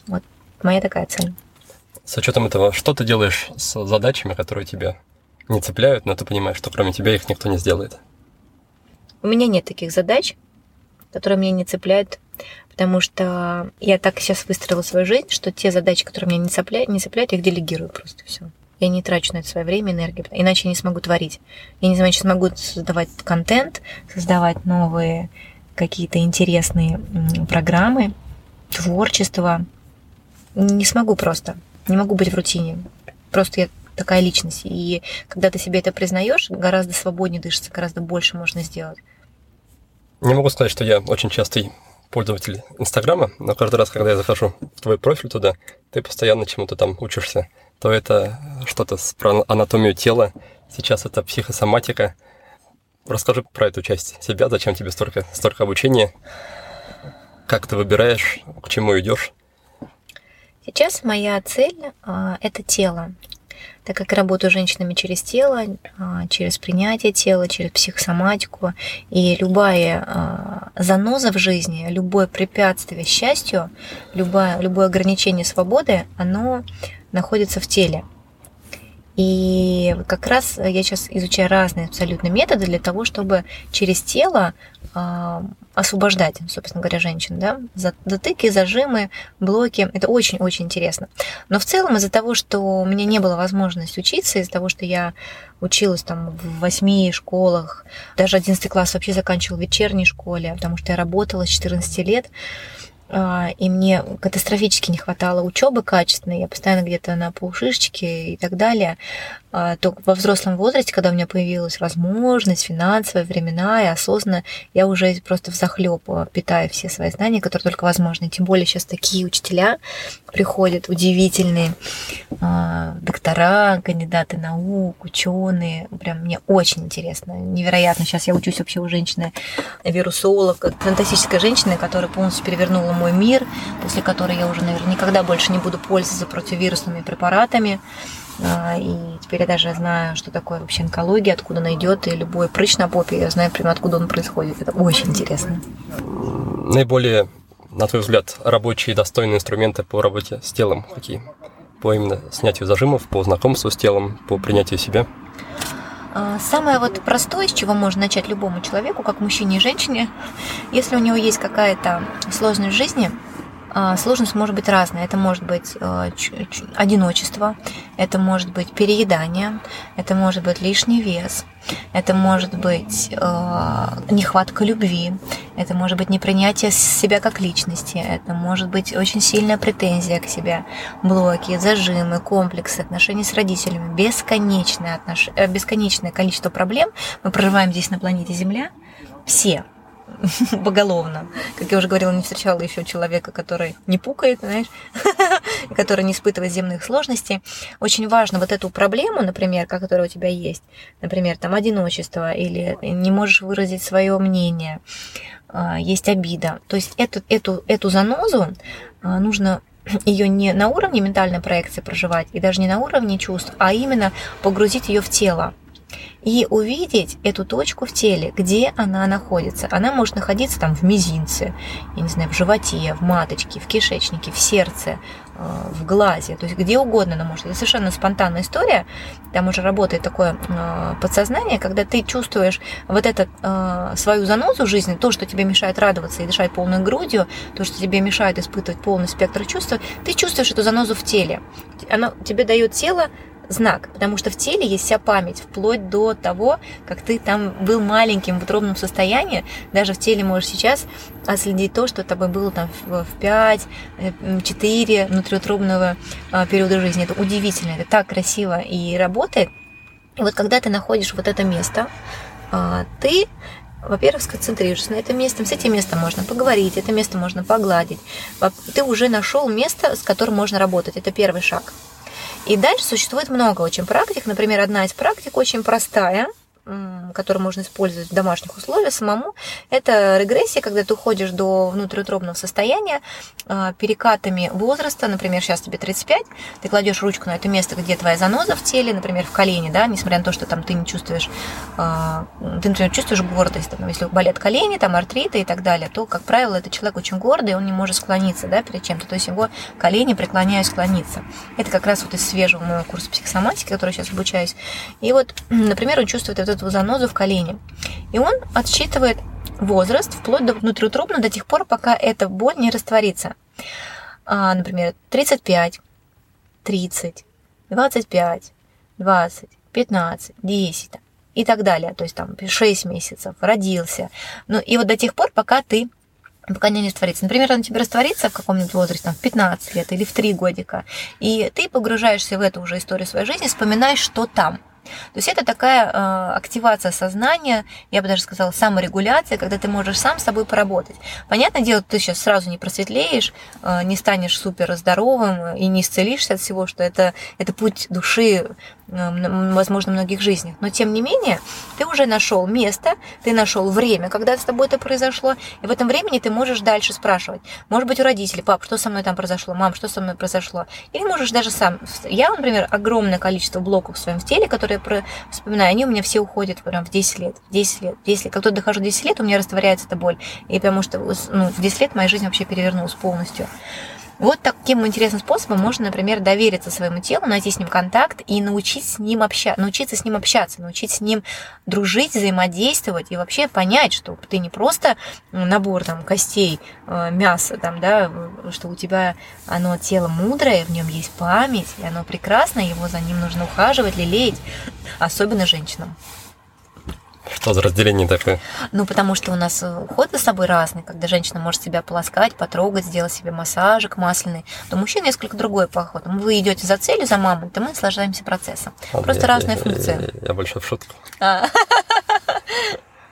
Вот моя такая цель. С учетом этого, что ты делаешь с задачами, которые тебя не цепляют, но ты понимаешь, что кроме тебя их никто не сделает? У меня нет таких задач, которые меня не цепляют, потому что я так сейчас выстроила свою жизнь, что те задачи, которые меня не цепляют, не цепляют, я их делегирую просто все. Я не трачу на это свое время, энергию, иначе я не смогу творить. Я не знаю, смогу создавать контент, создавать новые какие-то интересные программы, творчество. Не смогу просто. Не могу быть в рутине. Просто я такая личность. И когда ты себе это признаешь, гораздо свободнее дышится, гораздо больше можно сделать. Не могу сказать, что я очень частый пользователь Инстаграма, но каждый раз, когда я захожу в твой профиль туда, ты постоянно чему-то там учишься. То это что-то про анатомию тела, сейчас это психосоматика. Расскажи про эту часть себя, зачем тебе столько, столько обучения, как ты выбираешь, к чему идешь. Сейчас моя цель а, это тело так как работаю с женщинами через тело, а, через принятие тела, через психосоматику, и любая а, заноза в жизни, любое препятствие счастью, любое, любое ограничение свободы, оно находится в теле. И как раз я сейчас изучаю разные абсолютно методы для того, чтобы через тело э, освобождать, собственно говоря, женщин. Да? Затыки, зажимы, блоки. Это очень-очень интересно. Но в целом из-за того, что у меня не было возможности учиться, из-за того, что я училась там в восьми школах, даже 11 класс вообще заканчивал в вечерней школе, потому что я работала с 14 лет, а, и мне катастрофически не хватало учебы качественной, я постоянно где-то на полшишечке и так далее. А, то во взрослом возрасте, когда у меня появилась возможность, финансовая, времена и осознанно, я уже просто в захлеб питаю все свои знания, которые только возможны. Тем более сейчас такие учителя приходят удивительные, а, доктора, кандидаты наук, ученые. Прям мне очень интересно, невероятно. Сейчас я учусь вообще у женщины вирусолог, фантастическая женщина, которая полностью перевернула мой мир, после которой я уже, наверное, никогда больше не буду пользоваться противовирусными препаратами. А, и теперь я даже знаю, что такое вообще онкология, откуда она идет, и любой прыщ на попе, я знаю прямо откуда он происходит. Это очень интересно. Наиболее, на твой взгляд, рабочие достойные инструменты по работе с телом какие? По именно снятию зажимов, по знакомству с телом, по принятию себя? А, самое вот простое, с чего можно начать любому человеку, как мужчине и женщине, если у него есть какая-то сложность в жизни, сложность может быть разная. Это может быть э, одиночество, это может быть переедание, это может быть лишний вес, это может быть э, нехватка любви, это может быть непринятие себя как личности, это может быть очень сильная претензия к себе, блоки, зажимы, комплексы, отношения с родителями, бесконечное, отнош... Э, бесконечное количество проблем. Мы проживаем здесь на планете Земля, все, поголовно. Как я уже говорила, не встречала еще человека, который не пукает, знаешь, который не испытывает земных сложностей. Очень важно вот эту проблему, например, которая у тебя есть, например, там одиночество или не можешь выразить свое мнение, а, есть обида. То есть эту, эту, эту занозу а, нужно ее не на уровне ментальной проекции проживать и даже не на уровне чувств, а именно погрузить ее в тело и увидеть эту точку в теле, где она находится. Она может находиться там в мизинце, я не знаю, в животе, в маточке, в кишечнике, в сердце, э, в глазе, то есть где угодно она может. Это совершенно спонтанная история, там уже работает такое э, подсознание, когда ты чувствуешь вот эту э, свою занозу жизни, то, что тебе мешает радоваться и дышать полной грудью, то, что тебе мешает испытывать полный спектр чувств, ты чувствуешь эту занозу в теле. Она тебе дает тело знак, потому что в теле есть вся память, вплоть до того, как ты там был маленьким в утробном состоянии, даже в теле можешь сейчас отследить то, что тобой было там в 5, 4 э, внутриутробного а, периода жизни. Это удивительно, это так красиво и работает. И вот когда ты находишь вот это место, а, ты во-первых, сконцентрируешься на этом месте. С этим местом можно поговорить, это место можно погладить. Ты уже нашел место, с которым можно работать. Это первый шаг. И дальше существует много очень практик. Например, одна из практик очень простая – который можно использовать в домашних условиях самому, это регрессия, когда ты уходишь до внутриутробного состояния а, перекатами возраста, например, сейчас тебе 35, ты кладешь ручку на это место, где твоя заноза в теле, например, в колене, да, несмотря на то, что там ты не чувствуешь, а, ты, например, чувствуешь гордость, там, если болят колени, там артриты и так далее, то, как правило, этот человек очень гордый, он не может склониться, да, перед чем-то, то есть его колени преклоняют склониться. Это как раз вот из свежего моего курса психосоматики, который сейчас обучаюсь. И вот, например, он чувствует вот эту занозу в колене. И он отсчитывает возраст вплоть до внутриутробно до тех пор, пока эта боль не растворится. А, например, 35, 30, 25, 20, 15, 10 и так далее. То есть там 6 месяцев, родился. Ну и вот до тех пор, пока ты пока не растворится. Например, она тебе растворится в каком-нибудь возрасте, там, в 15 лет или в 3 годика, и ты погружаешься в эту уже историю своей жизни, вспоминаешь, что там. То есть это такая э, активация сознания, я бы даже сказала, саморегуляция, когда ты можешь сам с собой поработать. Понятное дело, ты сейчас сразу не просветлеешь, э, не станешь супер здоровым и не исцелишься от всего, что это, это путь души возможно, многих жизнях. Но тем не менее, ты уже нашел место, ты нашел время, когда с тобой это произошло, и в этом времени ты можешь дальше спрашивать. Может быть, у родителей, пап, что со мной там произошло, мам, что со мной произошло. Или можешь даже сам. Я, например, огромное количество блоков в своем теле, которые я вспоминаю, они у меня все уходят прям в 10 лет, 10 лет, 10 лет. Как только дохожу 10 лет, у меня растворяется эта боль. И потому что ну, в 10 лет моя жизнь вообще перевернулась полностью. Вот таким интересным способом можно, например, довериться своему телу, найти с ним контакт и научить с ним общаться, научиться с ним общаться, научить с ним дружить, взаимодействовать и вообще понять, что ты не просто набор там костей, э, мяса, там, да, что у тебя оно тело мудрое, в нем есть память, и оно прекрасно, его за ним нужно ухаживать, лелеять, особенно женщинам. Что за разделение такое? Ну, потому что у нас э, уход за собой разный, когда женщина может себя полоскать, потрогать, сделать себе массажик масляный, то мужчина несколько другой подход. Вы идете за целью, за мамой, то мы наслаждаемся процессом. А, Просто я, разные я, функции. Я, я, я больше в шутку. А.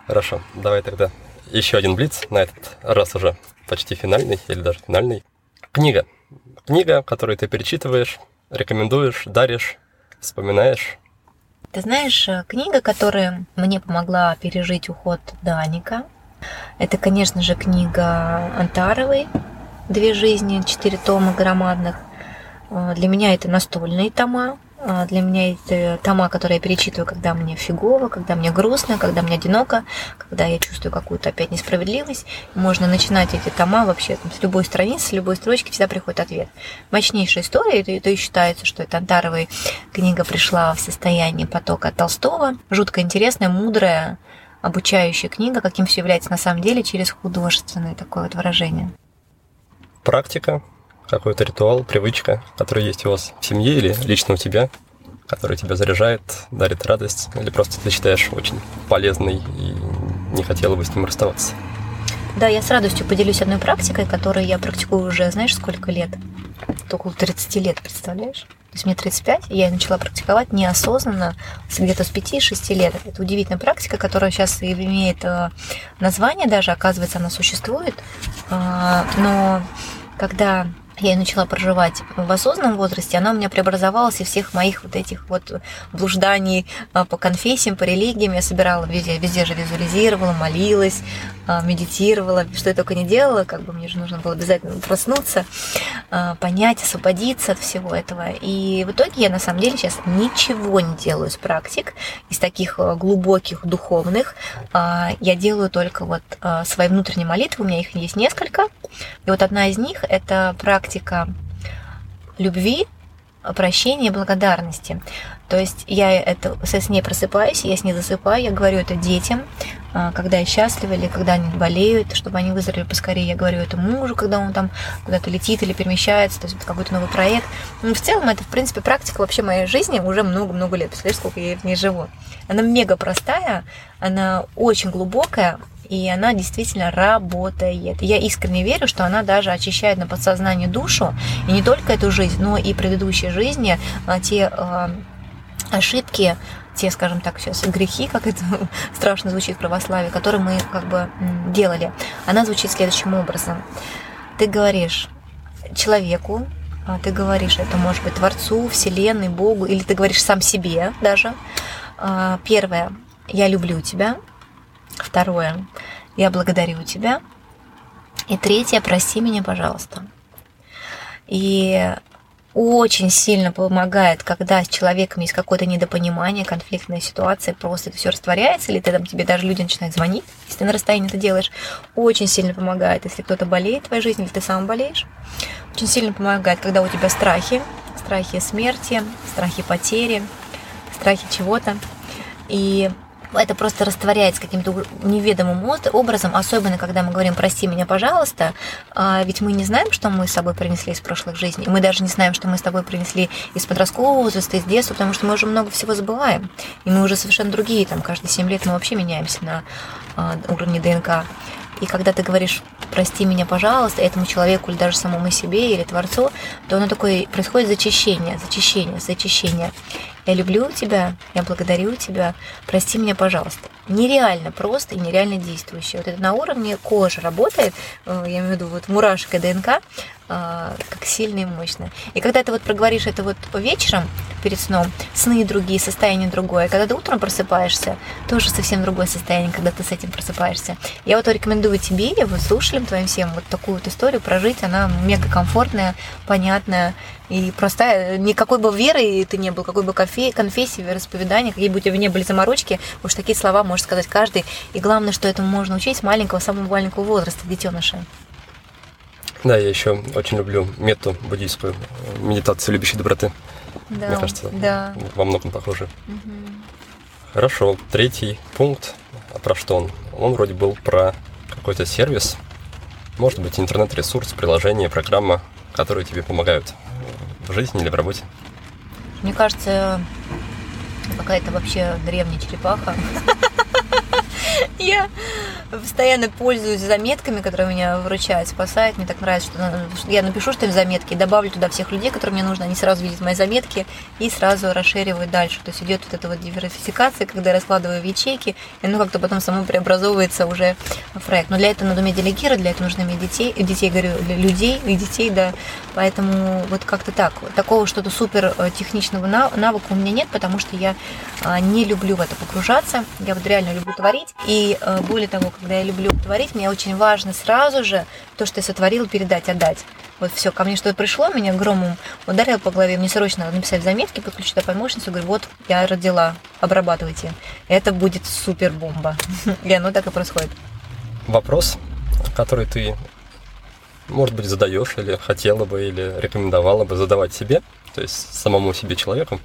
Хорошо, давай тогда еще один блиц, на этот раз уже почти финальный или даже финальный. Книга. Книга, которую ты перечитываешь, рекомендуешь, даришь, вспоминаешь. Ты знаешь, э, книга, которая мне помогла пережить уход Даника, это, конечно же, книга Антаровой «Две жизни», четыре тома громадных. Э, для меня это настольные тома, для меня это тома, которые я перечитываю, когда мне фигово, когда мне грустно, когда мне одиноко, когда я чувствую какую-то опять несправедливость. Можно начинать эти тома вообще там, с любой страницы, с любой строчки, всегда приходит ответ. Мощнейшая история, это, это и считается, что это Антаровой книга пришла в состоянии потока Толстого. Жутко интересная, мудрая, обучающая книга, каким все является на самом деле через художественное такое вот выражение. Практика какой-то ритуал, привычка, которая есть у вас в семье или лично у тебя, который тебя заряжает, дарит радость, или просто ты считаешь очень полезной и не хотела бы с ним расставаться? Да, я с радостью поделюсь одной практикой, которую я практикую уже, знаешь, сколько лет? Около 30 лет, представляешь? То есть мне 35, и я начала практиковать неосознанно где-то с 5-6 лет. Это удивительная практика, которая сейчас имеет э, название даже, оказывается, она существует. А, но когда я начала проживать в осознанном возрасте, она у меня преобразовалась из всех моих вот этих вот блужданий а, по конфессиям, по религиям. Я собирала везде, везде же визуализировала, молилась, а, медитировала, что я только не делала, как бы мне же нужно было обязательно проснуться, а, понять, освободиться от всего этого. И в итоге я на самом деле сейчас ничего не делаю из практик, из таких глубоких, духовных. Я делаю только вот свои внутренние молитвы, у меня их есть несколько. И вот одна из них – это практика практика любви, прощения, благодарности. То есть я это, с ней просыпаюсь, я с ней засыпаю, я говорю это детям, а, когда я счастлива или когда они болеют, чтобы они выздоровели поскорее. Я говорю это мужу, когда он там куда-то летит или перемещается, то есть какой-то новый проект. Ну, в целом это, в принципе, практика вообще моей жизни уже много-много лет. Представляешь, сколько я в ней живу. Она мега простая, она очень глубокая, и она действительно работает. Я искренне верю, что она даже очищает на подсознание душу, и не только эту жизнь, но и предыдущие жизни, а, те э, ошибки, те, скажем так, сейчас грехи, как это страшно звучит в православии, которые мы как бы делали. Она звучит следующим образом. Ты говоришь человеку, а, ты говоришь это может быть Творцу, Вселенной, Богу, или ты говоришь сам себе даже. Первое, я люблю тебя. Второе, я благодарю тебя. И третье, прости меня, пожалуйста. И очень сильно помогает, когда с человеком есть какое-то недопонимание, конфликтная ситуация, просто это все растворяется, или ты там тебе даже люди начинают звонить, если ты на расстоянии это делаешь. Очень сильно помогает, если кто-то болеет в твоей жизни, или ты сам болеешь. Очень сильно помогает, когда у тебя страхи, страхи смерти, страхи потери, страхи чего-то. И это просто растворяется каким-то неведомым образом, особенно когда мы говорим «прости меня, пожалуйста», а ведь мы не знаем, что мы с собой принесли из прошлых жизней, мы даже не знаем, что мы с тобой принесли из подросткового возраста, из детства, потому что мы уже много всего забываем, и мы уже совершенно другие, там, каждые 7 лет мы вообще меняемся на а, уровне ДНК. И когда ты говоришь «прости меня, пожалуйста» этому человеку или даже самому себе или Творцу, то оно такое, происходит зачищение, зачищение, зачищение. Я люблю тебя, я благодарю тебя, прости меня, пожалуйста. Нереально просто и нереально действующее. Вот это на уровне кожи работает, э, я имею в виду вот мурашка ДНК, а, как сильно и мощно. И когда ты вот проговоришь это вот вечером перед сном, сны другие, состояние другое, когда ты утром просыпаешься, тоже совсем другое состояние, когда ты с этим просыпаешься. Я вот рекомендую тебе и вот слушателям твоим всем вот такую вот историю прожить, она мега комфортная, понятная и простая. Никакой бы веры ты не был, какой бы конфессии, вероисповедания, какие бы у тебя не были заморочки, уж такие слова может сказать каждый. И главное, что этому можно учить с маленького, самого маленького возраста, детеныша. Да, я еще очень люблю мету буддийскую, медитацию любящей доброты. Да, Мне кажется, да. во многом похоже. Угу. Хорошо, третий пункт. А про что он? Он вроде был про какой-то сервис, может быть, интернет-ресурс, приложение, программа, которые тебе помогают в жизни или в работе. Мне кажется, какая-то вообще древняя черепаха. Я постоянно пользуюсь заметками, которые меня выручают, спасают. Мне так нравится, что я напишу что-нибудь в заметке, добавлю туда всех людей, которые мне нужны, они сразу видят мои заметки и сразу расширивают дальше. То есть идет вот эта вот диверсификация, когда я раскладываю в ячейки, и оно как-то потом само преобразовывается уже в проект. Но для этого надо уметь делегировать, для этого нужно иметь детей, детей, говорю, людей и детей, да. Поэтому вот как-то так. Такого что-то супер э, техничного навыка у меня нет, потому что я а, не люблю в это погружаться. Я вот реально люблю творить. И э, более того, когда я люблю творить, мне очень важно сразу же то, что я сотворил, передать, отдать. Вот все, ко мне что-то пришло, меня громом ударил по голове, мне срочно надо написать заметки, подключить туда помощницу, говорю, вот, я родила, обрабатывайте. Это будет супер бомба. И оно так и происходит. Вопрос, который ты, может быть, задаешь или хотела бы, или рекомендовала бы задавать себе, то есть самому себе человеку,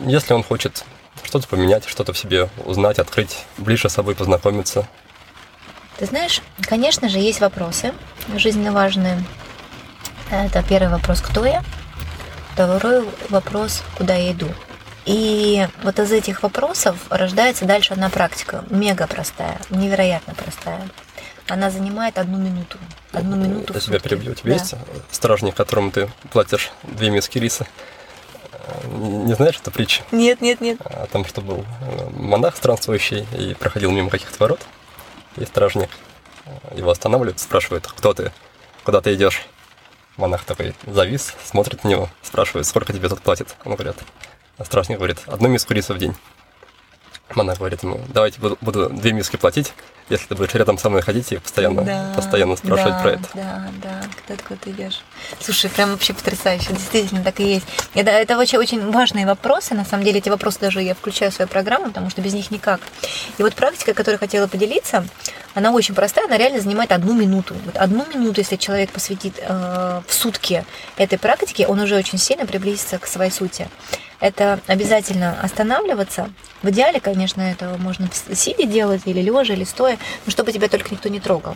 если он хочет что-то поменять, что-то в себе узнать, открыть, ближе с собой познакомиться. Ты знаешь, конечно же, есть вопросы жизненно важные. Это первый вопрос, кто я? Второй вопрос, куда я иду? И вот из этих вопросов рождается дальше одна практика, мега простая, невероятно простая. Она занимает одну минуту. Одну минуту. Я тебя перебью. У тебя да. есть стражник, которому ты платишь две миски риса? Не знаешь эту притчу? Нет, нет, нет. О том, что был э, монах странствующий и проходил мимо каких-то ворот, и стражник его останавливает, спрашивает, кто ты, куда ты идешь. Монах такой завис, смотрит на него, спрашивает, сколько тебе тут платят. Он говорит, а стражник говорит, одну миску риса в день. Монах говорит ему, давайте буду, буду две миски платить, если ты будешь рядом со мной ходить и постоянно, да, постоянно спрашивать да, про это. Да, да, когда ты куда-то идешь. Слушай, прям вообще потрясающе, действительно так и есть. Это, это очень, очень важные вопросы, на самом деле эти вопросы даже я включаю в свою программу, потому что без них никак. И вот практика, которой хотела поделиться, она очень простая, она реально занимает одну минуту. Вот одну минуту, если человек посвятит э, в сутки этой практике, он уже очень сильно приблизится к своей сути это обязательно останавливаться. В идеале, конечно, это можно сидя делать или лежа, или стоя, но чтобы тебя только никто не трогал.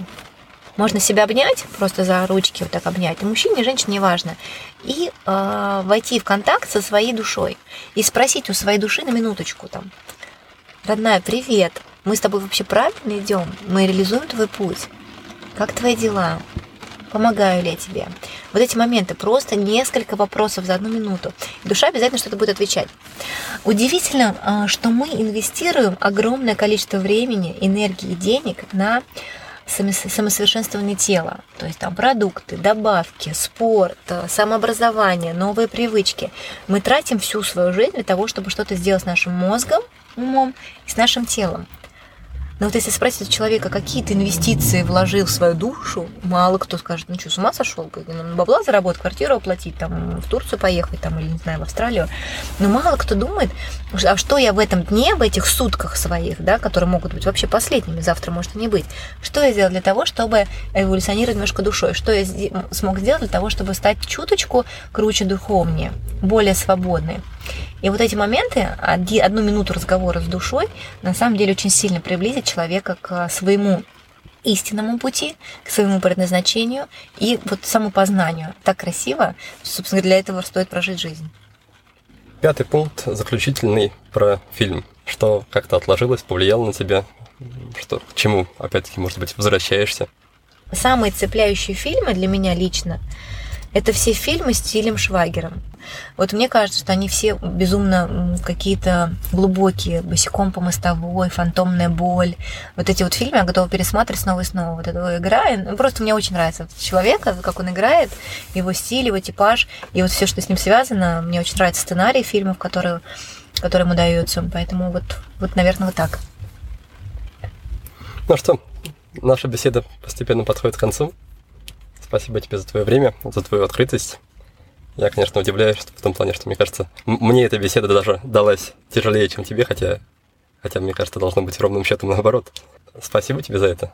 Можно себя обнять, просто за ручки вот так обнять, и мужчине, и женщине, неважно. И э, войти в контакт со своей душой. И спросить у своей души на минуточку там, родная, привет, мы с тобой вообще правильно идем? Мы реализуем твой путь? Как твои дела? Помогаю ли я тебе. Вот эти моменты, просто несколько вопросов за одну минуту. Душа обязательно что-то будет отвечать. Удивительно, а, что мы инвестируем огромное количество времени, энергии и денег на самосовершенствование тела. То есть там продукты, добавки, спорт, а, самообразование, новые привычки. Мы тратим всю свою жизнь для того, чтобы что-то сделать с нашим мозгом, умом и с нашим телом. Но вот если спросить у человека, какие ты инвестиции вложил в свою душу, мало кто скажет, ну что, с ума сошел, нам бабла заработать, квартиру оплатить, там, в Турцию поехать, там, или, не знаю, в Австралию. Но мало кто думает, а что я в этом дне, в этих сутках своих, да, которые могут быть вообще последними, завтра может и не быть, что я сделал для того, чтобы эволюционировать немножко душой, что я смог сделать для того, чтобы стать чуточку круче духовнее, более свободной. И вот эти моменты, одну минуту разговора с душой, на самом деле очень сильно приблизят человека к своему истинному пути, к своему предназначению и вот самопознанию. Так красиво, собственно, для этого стоит прожить жизнь. Пятый пункт заключительный про фильм. Что как-то отложилось, повлияло на тебя? Что, к чему, опять-таки, может быть, возвращаешься? Самые цепляющие фильмы для меня лично это все фильмы стилем Швагером. Вот мне кажется, что они все безумно какие-то глубокие. «Босиком по мостовой», «Фантомная боль». Вот эти вот фильмы я готова пересматривать снова и снова. Вот этого игра. Ну, просто мне очень нравится этот человек, как он играет, его стиль, его типаж. И вот все, что с ним связано. Мне очень нравится сценарий фильмов, которые, которые ему даются. Поэтому вот, вот, наверное, вот так. Ну что, наша беседа постепенно подходит к концу. Спасибо тебе за твое время, за твою открытость. Я, конечно, удивляюсь в том плане, что, мне кажется, мне эта беседа даже далась тяжелее, чем тебе, хотя, хотя мне кажется, должно быть ровным счетом наоборот. Спасибо тебе за это.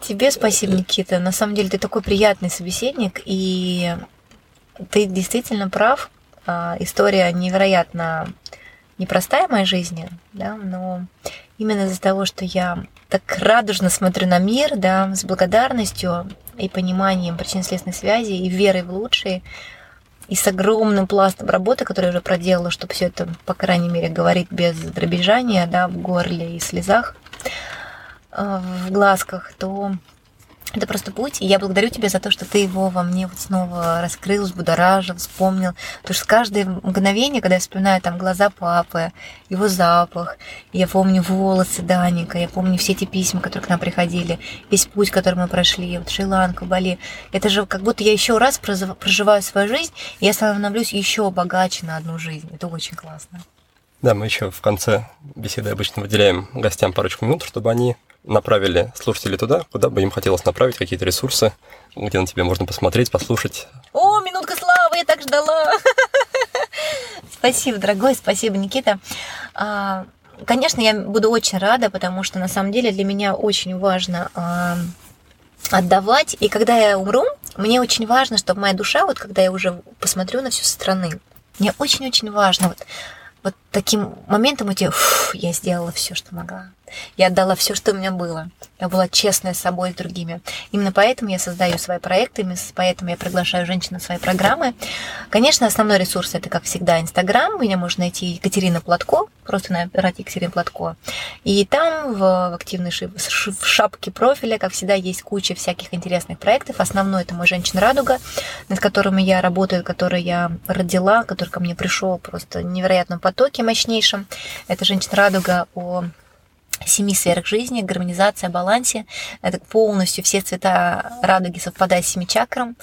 Тебе спасибо, Никита. На самом деле ты такой приятный собеседник, и ты действительно прав. А, история невероятно непростая в моей жизни, да, но именно из-за того, что я так радужно смотрю на мир, да, с благодарностью, и пониманием причинно-следственных связей, и верой в лучшее, и с огромным пластом работы, который я уже проделала, чтобы все это, по крайней мере, говорить без дребезжания, да, в горле и слезах, э, в глазках, то это просто путь, и я благодарю тебя за то, что ты его во мне вот снова раскрыл, взбудоражил, вспомнил. Потому что с каждое мгновение, когда я вспоминаю там глаза папы, его запах, я помню волосы Даника, я помню все эти письма, которые к нам приходили, весь путь, который мы прошли, вот Шри-Ланка, Бали. Это же как будто я еще раз проживаю свою жизнь, и я становлюсь еще богаче на одну жизнь. Это очень классно. Да, мы еще в конце беседы обычно выделяем гостям парочку минут, чтобы они направили слушателей туда, куда бы им хотелось направить какие-то ресурсы, где на тебя можно посмотреть, послушать. О, минутка славы, я так ждала. Спасибо, дорогой, спасибо, Никита. А, конечно, я буду очень рада, потому что на самом деле для меня очень важно а, отдавать. И когда я умру, мне очень важно, чтобы моя душа, вот когда я уже посмотрю на всю страны, мне очень-очень важно вот вот таким моментом эти, я сделала все, что могла. Я отдала все, что у меня было. Я была честная с собой и другими. Именно поэтому я создаю свои проекты, поэтому я приглашаю женщин на свои программы. Конечно, основной ресурс это, как всегда, Инстаграм. Меня можно найти Екатерина Платко, просто набирать Екатерина Платко. И там в активной в шапке профиля, как всегда, есть куча всяких интересных проектов. Основной это мой «Женщина Радуга», над которыми я работаю, который я родила, который ко мне пришел просто в невероятном потоке мощнейшем. Это «Женщина Радуга» о семи сферах жизни, гармонизация, балансе. Это полностью все цвета радуги совпадают с семи чакрам.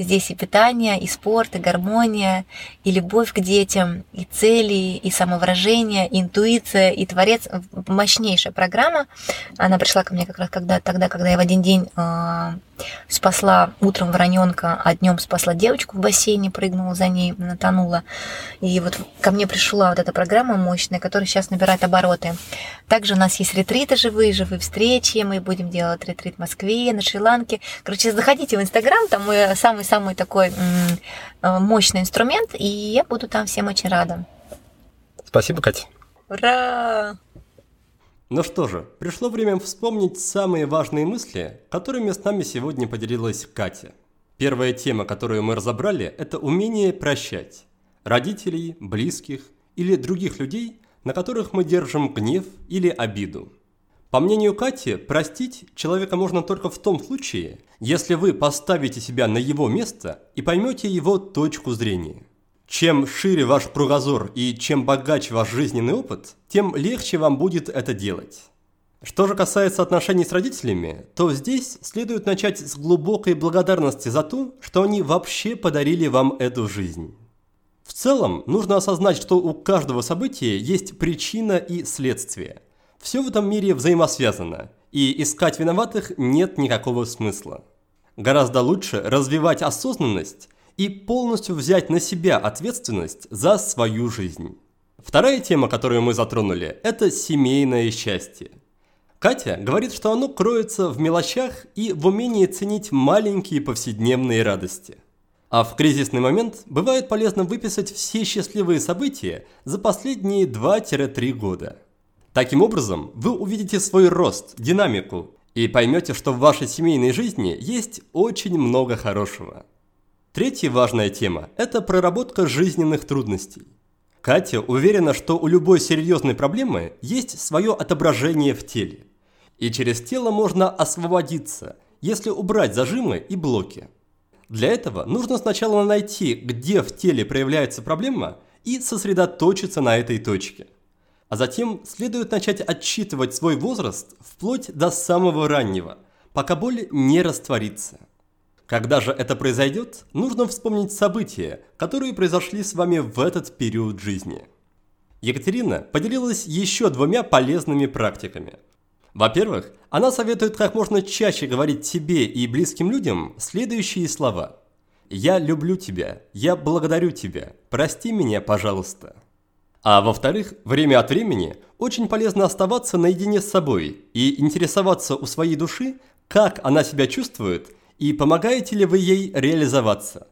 Здесь и питание, и спорт, и гармония, и любовь к детям, и цели, и самовыражение, и интуиция, и творец. Мощнейшая программа. Она пришла ко мне как раз когда, тогда, когда я в один день э, спасла утром вороненка, а днем спасла девочку в бассейне, прыгнула за ней, она тонула. И вот ко мне пришла вот эта программа мощная, которая сейчас набирает обороты. Также у нас есть ретриты живые, живые встречи. Мы будем делать ретрит в Москве, на Шри-Ланке. Короче, заходите в Инстаграм, там мой самый самый такой э, мощный инструмент, и я буду там всем очень рада. Спасибо, Катя. Ура! Ну что же, пришло время вспомнить самые важные мысли, которыми с нами сегодня поделилась Катя. Первая тема, которую мы разобрали, это умение прощать. Родителей, близких или других людей, на которых мы держим гнев или обиду. По мнению Кати, простить человека можно только в том случае, если вы поставите себя на его место и поймете его точку зрения. Чем шире ваш кругозор и чем богаче ваш жизненный опыт, тем легче вам будет это делать. Что же касается отношений с родителями, то здесь следует начать с глубокой благодарности за то, что они вообще подарили вам эту жизнь. В целом, нужно осознать, что у каждого события есть причина и следствие – Все в этом мире взаимосвязано, и искать виноватых нет никакого смысла. Гораздо лучше развивать осознанность и полностью взять на себя ответственность за свою жизнь. Вторая тема, которую мы затронули, это семейное счастье. Катя говорит, что оно кроется в мелочах и в умении ценить маленькие повседневные радости. А в кризисный момент бывает полезно выписать все счастливые события за последние 2-3 года. Таким образом, вы увидите свой рост, динамику и поймете, что в вашей семейной жизни есть очень много хорошего. Третья важная тема – это проработка жизненных трудностей. Катя уверена, что у любой серьезной проблемы есть свое отображение в теле. И через тело можно освободиться, если убрать зажимы и блоки. Для этого нужно сначала найти, где в теле проявляется проблема, и сосредоточиться на этой точке. А затем следует начать отсчитывать свой возраст вплоть до самого раннего, пока боль не растворится. Когда же это произойдет, нужно вспомнить события, которые произошли с вами в этот период жизни. Екатерина поделилась еще двумя полезными практиками. Во-первых, она советует как можно чаще говорить себе и близким людям следующие слова. «Я люблю тебя», «Я благодарю тебя», «Прости меня, пожалуйста». А во-вторых, время от времени очень полезно оставаться наедине с собой и интересоваться у своей души, как она себя чувствует – и помогаете ли вы ей реализоваться.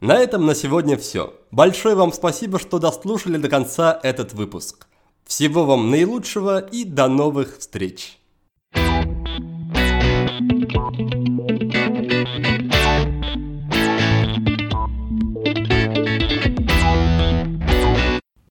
На этом на сегодня все. Большое вам спасибо, что дослушали до конца этот выпуск. Всего вам наилучшего и до новых встреч! Thank you.